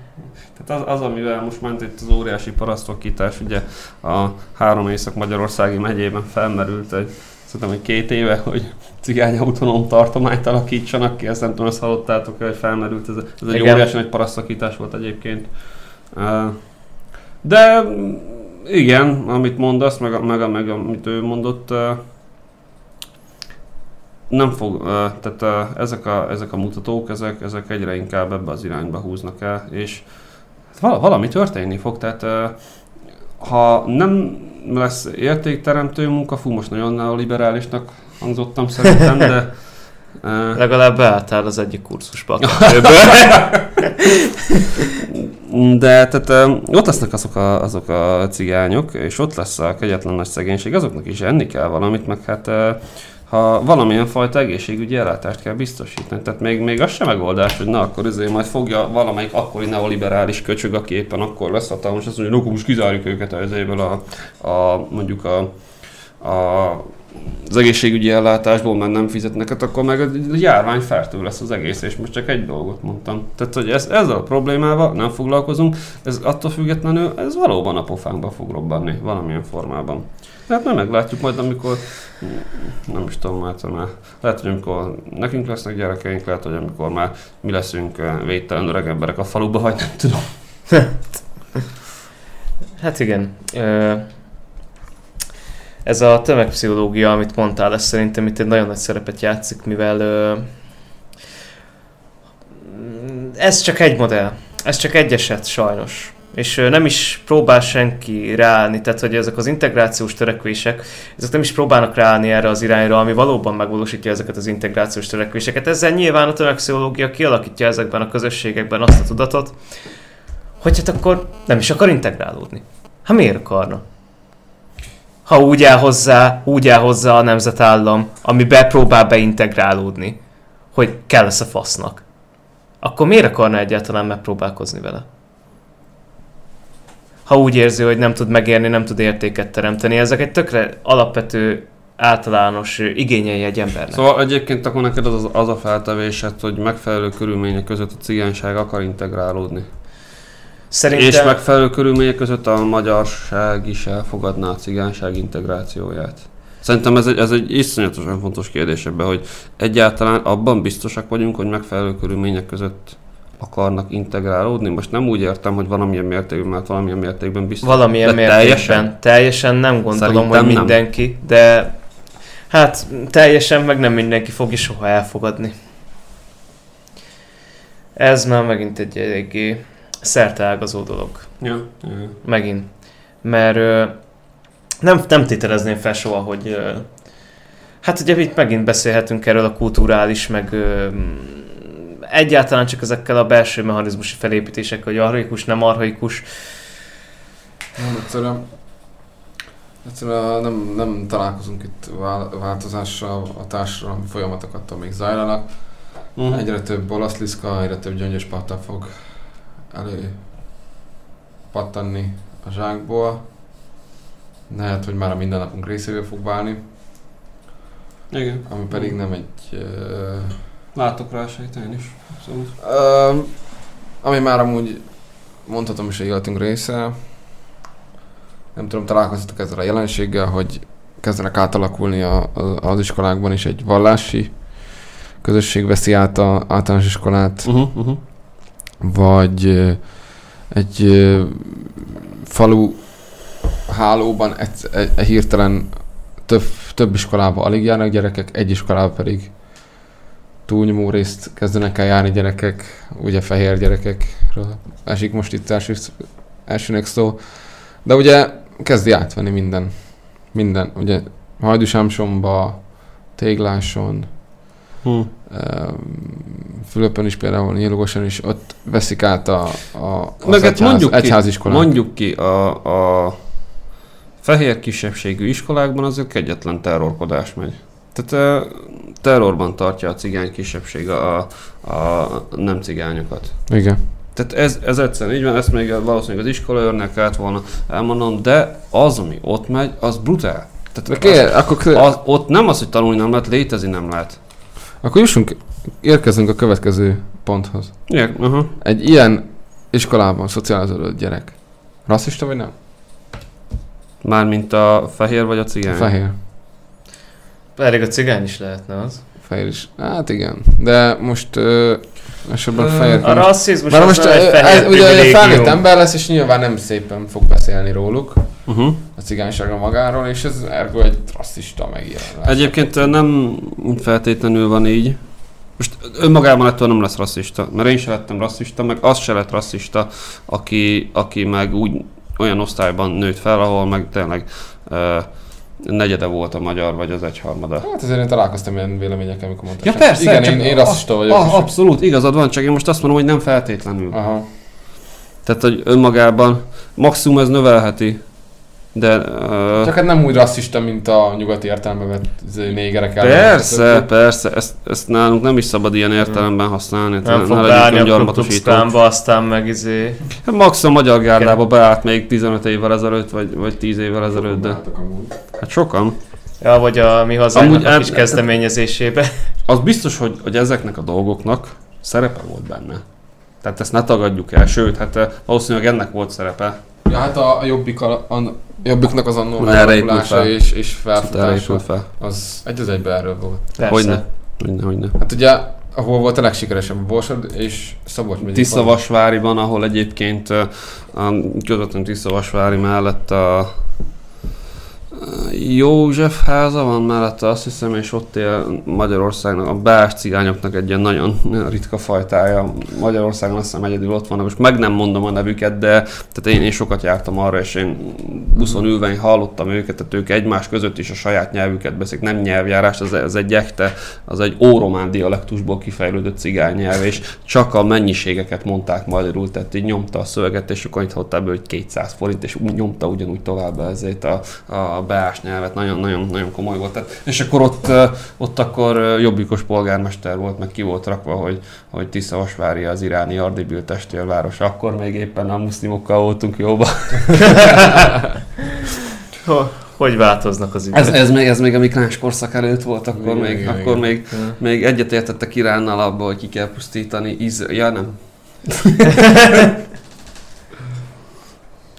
Tehát az, az, amivel most ment itt az óriási parasztokítás, ugye a három észak-magyarországi megyében felmerült egy szerintem egy két éve, hogy cigány autonóm tartományt alakítsanak ki, ezt nem tudom, ezt hallottátok hogy felmerült, ez, ez egy Igen. óriási nagy parasztokítás volt egyébként. De igen, amit mondasz, meg, meg, meg amit ő mondott, nem fog, tehát ezek, a, ezek a mutatók, ezek, ezek egyre inkább ebbe az irányba húznak el, és hát vala- valami történni fog, tehát ha nem lesz értékteremtő munka, fú, most nagyon neoliberálisnak hangzottam szerintem, de *laughs* Legalább beálltál az egyik kurzusba. *laughs* De tehát ott lesznek azok a, azok a cigányok, és ott lesz a kegyetlen nagy szegénység, azoknak is enni kell valamit, meg hát ha valamilyen fajta egészségügyi ellátást kell biztosítani. Tehát még, még az sem megoldás, hogy na akkor azért majd fogja valamelyik akkori neoliberális köcsög, aki éppen akkor lesz hatalmas, azt mondja, hogy most kizárjuk őket ezéből a, a mondjuk a, a az egészségügyi ellátásból, mert nem fizetnek, hát akkor meg a járvány fertő lesz az egész, és most csak egy dolgot mondtam. Tehát, hogy ez, ezzel a problémával nem foglalkozunk, ez attól függetlenül, ez valóban a pofánkba fog robbanni, valamilyen formában. Hát majd meglátjuk majd, amikor, nem is tudom, hát már, lehet, hogy amikor nekünk lesznek gyerekeink, lehet, hogy amikor már mi leszünk eh, védtelen öreg emberek a faluba, vagy nem tudom. *laughs* Hát igen. Ö, Ez a tömegpszichológia, amit mondtál, ez szerintem itt egy nagyon nagy szerepet játszik, mivel ö, ez csak egy modell. Ez csak egy eset, sajnos. És ö, nem is próbál senki ráállni, tehát hogy ezek az integrációs törekvések, ezek nem is próbálnak ráállni erre az irányra, ami valóban megvalósítja ezeket az integrációs törekvéseket. Ezzel nyilván a tömegpszichológia kialakítja ezekben a közösségekben azt a tudatot, hogy hát akkor nem is akar integrálódni. Hát miért akarna? Ha úgy áll hozzá, úgy áll hozzá a nemzetállam, ami bepróbál beintegrálódni, hogy kell lesz a fasznak. Akkor miért akarna egyáltalán megpróbálkozni vele? Ha úgy érzi, hogy nem tud megérni, nem tud értéket teremteni, ezek egy tökre alapvető, általános igényei egy embernek. Szóval egyébként akkor neked az, az a feltevésed, hogy megfelelő körülmények között a cigányság akar integrálódni. Szerintem... És megfelelő körülmények között a magyarság is elfogadná a cigányság integrációját. Szerintem ez egy, ez egy iszonyatosan fontos kérdés ebben, hogy egyáltalán abban biztosak vagyunk, hogy megfelelő körülmények között akarnak integrálódni. Most nem úgy értem, hogy valamilyen mértékben, mert valamilyen mértékben biztos. Valamilyen de mértékben. teljesen? Teljesen, nem gondolom, Szerintem hogy nem. mindenki, de hát teljesen meg nem mindenki fogja soha elfogadni. Ez már megint egy eléggé szerteágazó dolog. Ja, ja. Megint. Mert ö, nem, nem tételezném fel soha, hogy ö, hát ugye itt megint beszélhetünk erről a kulturális, meg ö, egyáltalán csak ezekkel a belső mechanizmusi felépítésekkel, hogy arhaikus, nem arhaikus. Nem, egyszerűen, egyszerűen nem, nem találkozunk itt vál- változással, a társadalmi folyamatokat még zajlanak. Mhm. Egyre több olasz liszka, egyre több gyöngyös fog elő pattanni a zsákból. Lehet, hogy már a mindennapunk részévé fog válni, Igen. ami pedig nem egy... Uh, Látok rá esélyt én is. Abszolút. uh, ami már amúgy mondhatom is, hogy életünk része. Nem tudom, találkoztatok ezzel a jelenséggel, hogy kezdenek átalakulni a, a, az iskolákban is egy vallási közösség veszi át a általános iskolát. Uh-huh, uh-huh. Vagy egy falu hálóban egy, egy, egy hirtelen több, több iskolába alig járnak gyerekek, egy iskolába pedig túlnyomó részt kezdenek el járni gyerekek, ugye fehér gyerekekről esik most itt első, elsőnek szó, de ugye kezdi átvenni minden, minden, ugye Hajdúsámsomba, Tégláson, Hm. Ehm, Fülöpön is például, Nyílógosan is, ott veszik át a, a az Meg hát egyház, mondjuk ki, egyháziskolát. mondjuk ki, a, a fehér kisebbségű iskolákban azért egyetlen terrorkodás megy. Tehát terrorban tartja a cigány kisebbség a, a nem cigányokat. Igen. Tehát ez, ez egyszerűen így van, ezt még valószínűleg az iskolaőrnek kellett volna elmondanom, de az, ami ott megy, az brutál. De Tehát kér, akkor, kö- az, ott nem az, hogy tanulni nem lehet, létezni nem lehet. Akkor jussunk, érkezünk a következő ponthoz. Igen, uh-huh. Egy ilyen iskolában szocializálódott gyerek. Rasszista vagy nem? Mármint a fehér vagy a cigány. Fehér. Elég a cigány is lehetne az. Fehér is. Hát igen. De most ö, esetben fehér. A rasszizmus az most nem egy fehér ugye felnőtt ember lesz, és nyilván nem szépen fog beszélni róluk, Uh-huh. a cigányságra magáról, és ez ergo egy rasszista megjelenés. Egyébként nem feltétlenül van így. Most önmagában ettől nem lesz rasszista, mert én se lettem rasszista, meg az se lett rasszista, aki, aki meg úgy olyan osztályban nőtt fel, ahol meg tényleg uh, negyede volt a magyar, vagy az egyharmada. Hát azért én találkoztam ilyen véleményekkel, amikor mondtam. Ja persze, Igen, én, én rasszista vagyok. Ah, abszolút, igazad van, csak én most azt mondom, hogy nem feltétlenül. Aha. Tehát, hogy önmagában maximum ez növelheti, de... Uh, Csak hát nem úgy rasszista, mint a nyugati izé, négerek ellen. persze, persze, ezt, ezt nálunk nem is szabad ilyen értelemben használni. Nem ne fog beállni a klubsztánba, aztán meg izé... Hát Max a magyar gárdába beállt még 15 évvel ezelőtt, vagy, vagy 10 évvel ezelőtt, de hát sokan. Ja, vagy a mi hazánknak Amúgy a kis kezdeményezésébe. Az biztos, hogy, hogy ezeknek a dolgoknak szerepe volt benne. Tehát ezt ne tagadjuk el, sőt, hát valószínűleg ennek volt szerepe. Ja, hát a, a jobbik a, a jobbiknak az annó fel. és, és Erre felfutása, fel. az egy az egybe erről volt. Persze. Hogyne. Hogyne, hogyne. Hát ugye, ahol volt a legsikeresebb a Borsod és Szabolcs megyében. Tiszavasváriban, ahol egyébként a közvetlenül Tiszavasvári mellett a József háza van mellette, azt hiszem, és ott él Magyarországnak, a beás cigányoknak egy ilyen nagyon ritka fajtája. Magyarországon azt hiszem egyedül ott vannak, most meg nem mondom a nevüket, de tehát én, én sokat jártam arra, és én buszon ülve hallottam őket, tehát ők egymás között is a saját nyelvüket beszélik, nem nyelvjárás, az, az egy ekte, az egy óromán dialektusból kifejlődött cigány nyelv, és csak a mennyiségeket mondták magyarul, tehát így nyomta a szöveget, és akkor itt ebből, hogy 200 forint, és nyomta ugyanúgy tovább ezért a, a beás nyelvet, nagyon, nagyon, nagyon komoly volt. Tehát, és akkor ott, ott akkor jobbikos polgármester volt, meg ki volt rakva, hogy, hogy Tiszavasvári az iráni Ardibil testvérváros. Akkor még éppen a muszlimokkal voltunk jóba. *laughs* hogy változnak az idők? Ez, ez, még, ez még a migráns korszak előtt volt, akkor, Igen, még, igen, akkor igen. még, még egyetértettek Iránnal abból, hogy ki kell pusztítani. Iz... Ja, nem. *laughs* *laughs*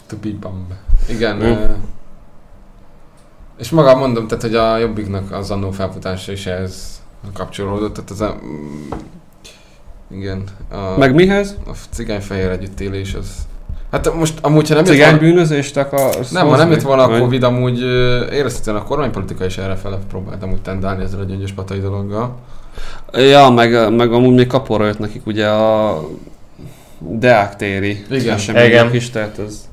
To be bomb. Igen. Hm. ö, és maga mondom, tehát, hogy a Jobbiknak az annó felfutása is ehhez kapcsolódott, tehát az a... mm, Igen. A, Meg mihez? a cigány-fehér együttélés az... Hát most amúgy, ha nem Cigány volna, bűnözést akarsz? nem, ha nem jött volna a Covid, amúgy érezhetően a kormánypolitika is erre fele próbált amúgy tendálni ezzel a gyöngyös patai dologgal. Ja, meg, meg amúgy még kapóra jött nekik ugye a Deák téri Igen. események is, tehát ez...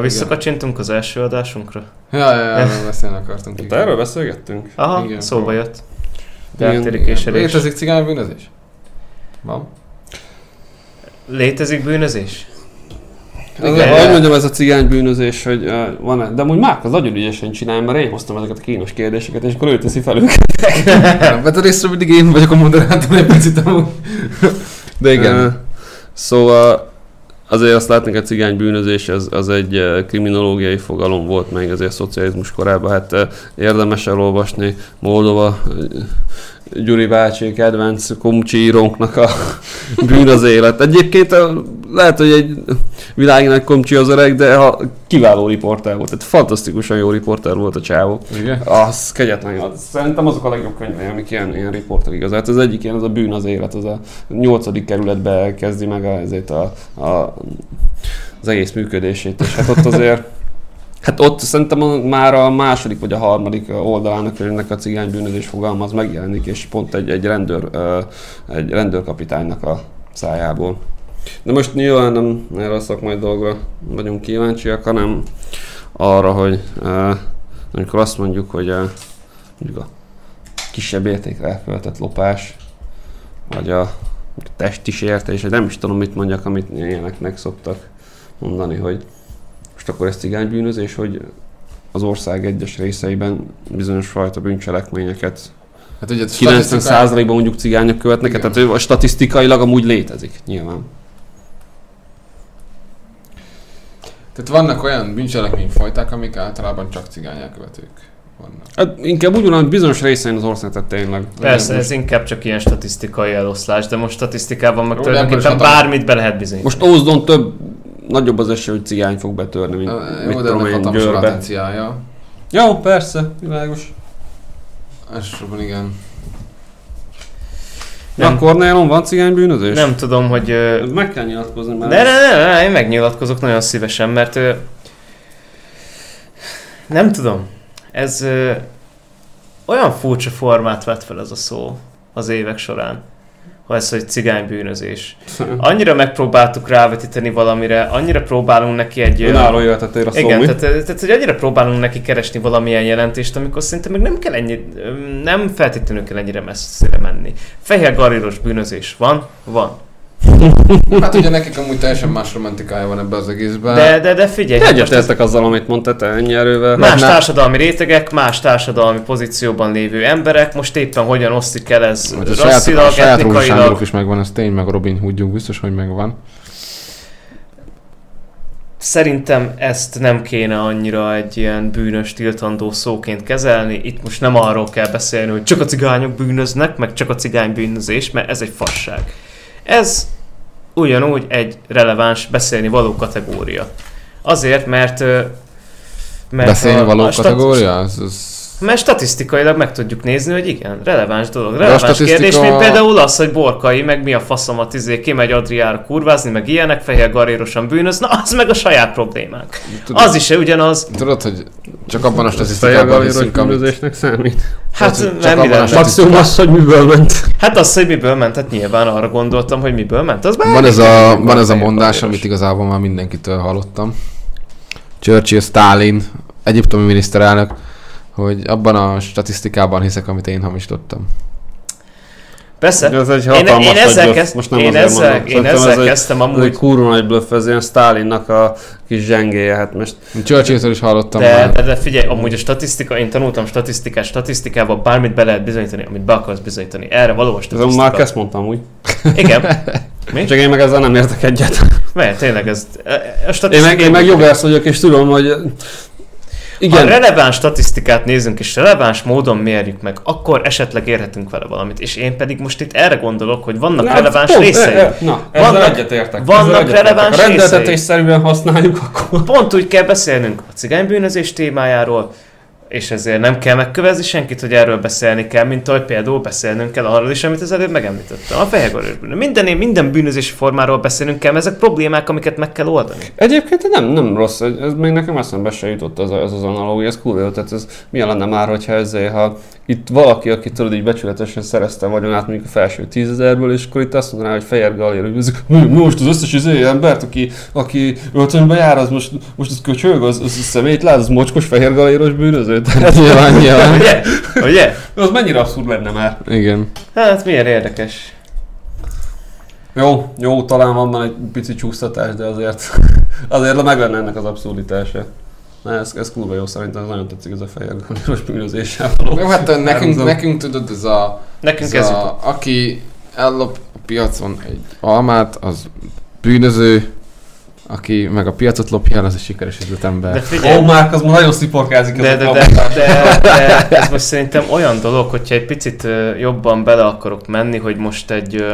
Visszakacsintunk az első adásunkra. Ja, ja, ja, erről beszélni akartunk. Itt erről beszélgettünk? Aha, Igen, szóba jött. Késelés. Létezik cigánybűnözés? Van? Létezik bűnözés? Igen, ahogy mondjam, ez a cigány bűnözés, hogy uh, van de amúgy Márk az nagyon ügyesen csinálja, mert én hoztam ezeket a kínos kérdéseket, és akkor ő teszi fel őket. Nem vetted észre, mindig én vagyok a moderátor egy picit amúgy. De igen. Szóval azért azt látni, hogy a cigány bűnözés az, az egy eh, kriminológiai fogalom volt még azért a szocializmus korában. Hát eh, érdemes elolvasni Moldova eh, Gyuri bácsi kedvenc komcsi írónknak a *laughs* bűn az élet. Egyébként eh, lehet, hogy egy világi nagy komcsi az öreg, de ha kiváló riporter volt. Tehát fantasztikusan jó riporter volt a csávó. Igen? Az kegyetlen jó. Szerintem azok a legjobb könyvei, amik ilyen, ilyen riporter igaz. Hát az egyik ilyen, az a bűn az élet, az a nyolcadik kerületbe kezdi meg a, ezért a, a, az egész működését, és hát ott azért Hát ott szerintem a, már a második vagy a harmadik oldalán a könyvnek a cigánybűnözés fogalma az megjelenik, és pont egy, egy, rendőr, egy rendőrkapitánynak a szájából. De most nyilván nem erre a szakmai dolgra vagyunk kíváncsiak, hanem arra, hogy amikor azt mondjuk, hogy uh, mondjuk a kisebb értékre elkövetett lopás, vagy a testi sértés, nem is tudom mit mondjak, amit ilyeneknek szoktak mondani, hogy most akkor ez cigánybűnözés, hogy az ország egyes részeiben bizonyos fajta bűncselekményeket Hát ugye 90%-ban mondjuk cigányok követnek, Igen. tehát ő statisztikailag amúgy létezik, nyilván. Tehát vannak olyan bűncselekményfajták, amik általában csak cigány elkövetők vannak. Hát inkább úgy van, bizonyos részein az ország, tehát tényleg. Persze, most, ez inkább csak ilyen statisztikai eloszlás, de most statisztikában meg ebből tulajdonképpen bármit be lehet bizonyítani. most Ózdon több, nagyobb az esély, hogy cigány fog betörni, mint Ö, mit Jó, de tudom én, Győrbe. Jó, persze, világos. Elsősorban igen. Nem. Akkor nálon van cigánybűnözés? Nem tudom, hogy... ö, Meg kell nyilatkozni, mert... De ne, ne, ne, én megnyilatkozok nagyon szívesen, mert ö, nem tudom, ez ö, olyan furcsa formát vett fel ez a szó az évek során, ha ez, hogy cigánybűnözés. Annyira megpróbáltuk rávetíteni valamire, annyira próbálunk neki egy... Önálló jöhetetér a szó, igen, mi? tehát, tehát, hogy annyira próbálunk neki keresni valamilyen jelentést, amikor szerintem meg nem kell ennyi, nem feltétlenül kell ennyire messzire menni. Fehér garíros bűnözés van, van. Hát ugye nekik amúgy teljesen más romantikája van ebbe az egészben. De, de, de figyelj, hát egyetértek azzal, amit mondtál, te ennyi erővel. Más ne- társadalmi rétegek, más társadalmi pozícióban lévő emberek, most éppen hogyan osztik el ez Hogy a saját, a rasszilag, saját etnikailag. is megvan, ez tény, meg a Robin Hoodjuk biztos, hogy megvan. Szerintem ezt nem kéne annyira egy ilyen bűnös, tiltandó szóként kezelni. Itt most nem arról kell beszélni, hogy csak a cigányok bűnöznek, meg csak a cigány bűnözés, mert ez egy fasság. Ez ugyanúgy egy releváns beszélni való kategória. Azért, mert... mert Beszélni a- való a kategória? Az, az... Mert statisztikailag meg tudjuk nézni, hogy igen, releváns dolog. a Releváns statisztika- kérdés, mint például az, hogy Borkai, meg mi a faszomat, izé, kimegy Adriára kurvázni, meg ilyenek, fehér garérosan bűnöz, na az meg a saját problémánk. Tudod, Az is ugyanaz. tudod, hogy csak abban a statisztikában hiszünk, amit... bűnözésnek számít. Hát, Csak nem a ment. Maximum az, hogy miből ment. Hát az, hogy miből ment, hát nyilván arra gondoltam, hogy miből ment. Az Van ez a, van ez a mondás, galéros. amit igazából már mindenkitől hallottam. Churchill, Stalin, egyiptomi miniszterelnök, hogy abban a statisztikában hiszek, amit én hamisítottam. Persze. Ez egy Én, hatalmas én nagy ezzel, kezd, Most nem én ezzel, mondom. én ezzel ez egy- kezdtem Ez egy amúgy, kurva nagy bluff, ez ilyen Stalinnak a kis zsengéje, hát most Churchilltől is hallottam de, már. de, de figyelj, amúgy a statisztika, én tanultam statisztikát, statisztikával bármit be lehet bizonyítani, amit be akarsz bizonyítani. Erre való a ez statisztika. már ezt mondtam úgy. Igen. *laughs* Mi? Csak én meg ezzel nem értek egyet. Mert tényleg ez... A Én meg, én meg jogász vagyok, és tudom, hogy Igen. Ha releváns statisztikát nézünk, és releváns módon mérjük meg, akkor esetleg érhetünk vele valamit. És én pedig most itt erre gondolok, hogy vannak Na, releváns pont, részei. e- e- Na, ezzel Vannak- egyetértek. vannak ezzel releváns Ha részei. rendeltetésszerűen használjuk, akkor... Pont úgy kell beszélnünk a cigánybűnözés témájáról, és ezért nem kell megkövezni senkit, hogy erről beszélni kell, mint ahogy például beszélnünk kell arról is, amit az előbb megemlítettem. A fehérgaros bűnözés. Minden, minden bűnözési formáról beszélnünk kell, mert ezek problémák, amiket meg kell oldani. Egyébként nem, nem rossz, ez még nekem eszembe se jutott ez, a- ez az analógia, ez kurva, tehát ez milyen lenne már, hogyha ezzel, ha itt valaki, aki tudod így becsületesen szerezte vagyonát mondjuk a felső tízezerből, és akkor itt azt mondaná, hogy Fehér Galér, hogy most az összes izé embert, aki, aki öltönybe jár, az most, most az köcsög, az, az, szemét lát, az mocskos Fehér Galéros bűnöző. Tehát *laughs* Nyilván, nyilván. Ugye? Ugye? az mennyire abszurd lenne már. Igen. Hát milyen érdekes. Jó, jó, talán van már egy pici csúsztatás, de azért, *laughs* azért meg lenne ennek az abszurditása. Na, ez, ez kurva jó, szerintem ez nagyon tetszik ez a Fehér Galéros bűnözéssel való. Jó, hát nekünk, nekünk tudod, ez a, Nekünk ez ez a aki ellop a piacon egy almát, az bűnöző, aki meg a piacot lopja el, az egy sikeres üzletember. De Ó, figyelj, oh, Márk, az ma nagyon sziporkázik de, ez de, a de, de, de, ez most szerintem olyan dolog, hogyha egy picit jobban bele akarok menni, hogy most egy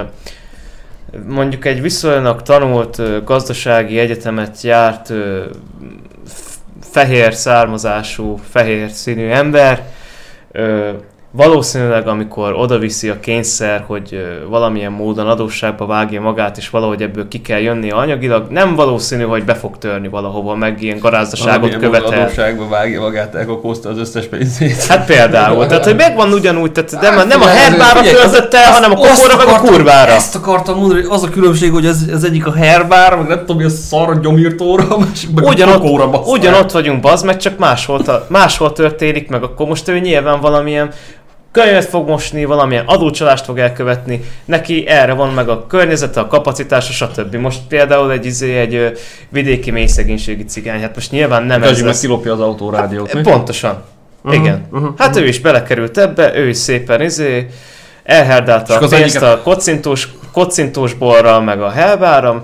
mondjuk egy viszonylag tanult gazdasági egyetemet járt fehér származású, fehér színű ember, valószínűleg amikor oda viszi a kényszer, hogy valamilyen módon adósságba vágja magát, és valahogy ebből ki kell jönni anyagilag, nem valószínű, hogy be fog törni valahova, meg ilyen garázdaságot követel. Adósságba vágja magát, elkopózta az összes pénzét. Hát például, tehát hogy megvan ugyanúgy, tehát nem, Hát nem a herbára töltött el, hanem a kokóra meg a kurvára. Ezt akartam mondani, hogy az a különbség, hogy ez, ez egyik a herbár, meg nem tudom, mi a szar gyomírtóra, meg Ugyanott, a kokóra ugyanott vagyunk, bazd meg, csak máshol, máshol történik meg, akkor most ő nyilván valamilyen könyvet fog mosni, valamilyen adócsalást fog elkövetni, neki erre van meg a környezete, a kapacitása, stb. Most például egy, izé, egy ö, vidéki mélyszegénységi cigány, hát most nyilván nem ez Gazi meg lesz. kilopja az autórádiót, mi? Pontosan. Aha, Igen. aha, Hát ő is belekerült ebbe, ő is szépen izé, elherdálta a pénzt egyiket- a kocintós, kocintós borral, meg a helváram,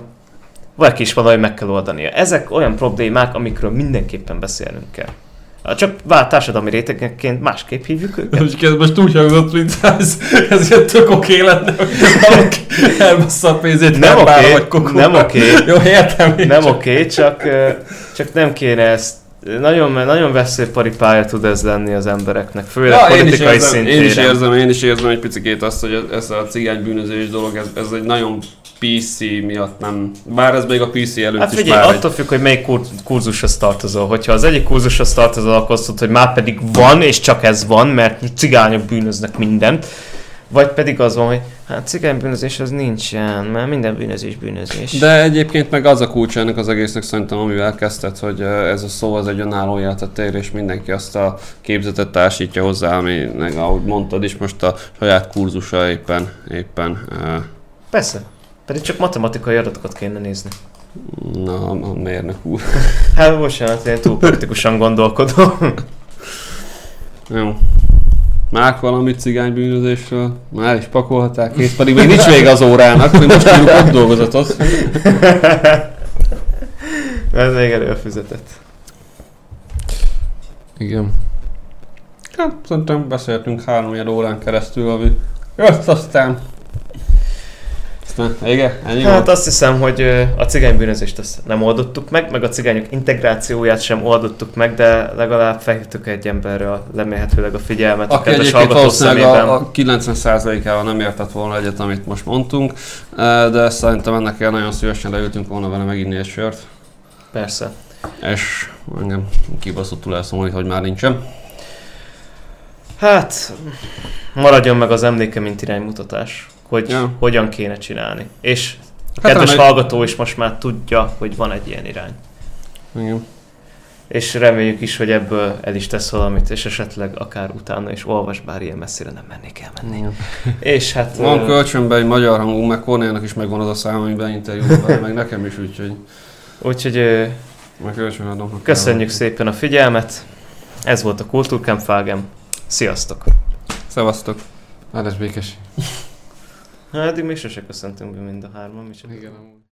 vagy is valahogy meg kell oldania. Ezek olyan problémák, amikről mindenképpen beszélnünk kell. Csak vált társadalmi rétegekként másképp hívjuk őket. Most ez most úgy hangzott, mint ez, ez ilyen tök oké lenne, valaki elbassza a pénzét Nem oké, vagy kokóra. nem oké. Jó, értem én Nem csak. oké, csak, csak nem kéne ezt nagyon, nagyon veszélyparipája tud ez lenni az embereknek, főleg Ja, én is, politikai érzem, szintéren. én is érzem, én is érzem egy picit azt, hogy ez- ez a cigány bűnözés dolog, ez, ez egy nagyon PC miatt nem, bár ez még a PC előtt Hát is figyelj, már attól függ, hogy melyik kur- kurzushoz tartozol. Hogyha az egyik kurzushoz tartozol, akkor azt mondod, hogy már pedig van, és csak ez van, mert cigányok bűnöznek mindent. Vagy pedig az van, hogy hát cigánybűnözés az nincsen, mert minden bűnözés bűnözés. De egyébként meg az a kulcs ennek az egésznek szerintem, amivel kezdted, hogy ez a szó az egy önálló életet ér, és mindenki azt a képzetet társítja hozzá, ami, meg ahogy mondtad is, most a saját kurzusa éppen, éppen Persze. Pedig csak matematikai adatokat kéne nézni. na, a mérnök úr. *laughs* Hát bocsánat, én túl praktikusan gondolkodom. *laughs* Jó. Mák valamit cigánybűnözésről? Már is pakolhatták kész, pedig még nincs vége az órának, még most írjuk ott dolgozatot. *laughs* Ez még előfizetett. Igen. Hát, szerintem beszéltünk három órán keresztül, ami jött aztán. Igen, ennyi Hát volt? azt hiszem, hogy a cigánybűnözést azt nem oldottuk meg, meg a cigányok integrációját sem oldottuk meg, de legalább felhívtuk egy emberre a, remélhetőleg a figyelmet Aki egyébként valószínűleg a, a 90%-ával nem értett volna egyet, amit most mondtunk, de szerintem ennek el nagyon szívesen leültünk volna vele meginni egy sört, Persze. és engem kibaszottul elszomolni, hogy már nincsen. Hát, maradjon meg az emléke, mint iránymutatás, hogy Ja. hogyan kéne csinálni. És a Hát kedves remély- hallgató is most már tudja, hogy van egy ilyen irány. Igen. És reméljük is, hogy ebből el is tesz valamit, és esetleg akár utána is olvas, bár ilyen messzire nem mennék elmenni. Igen. És hát... Van ö, kölcsönben egy magyar hangú, meg Kornélnak is megvan az a szám, amiben interjúban, meg nekem is, úgyhogy Úgyhogy ö, meg kölcsön adom. köszönjük szépen a figyelmet. Ez volt a Kultúrkampfágem. Sziasztok! Szevasztok! Áldás békesség. Hát eddig még sose köszöntünk be mind a hárman. Micsoda. Igen, amúgy.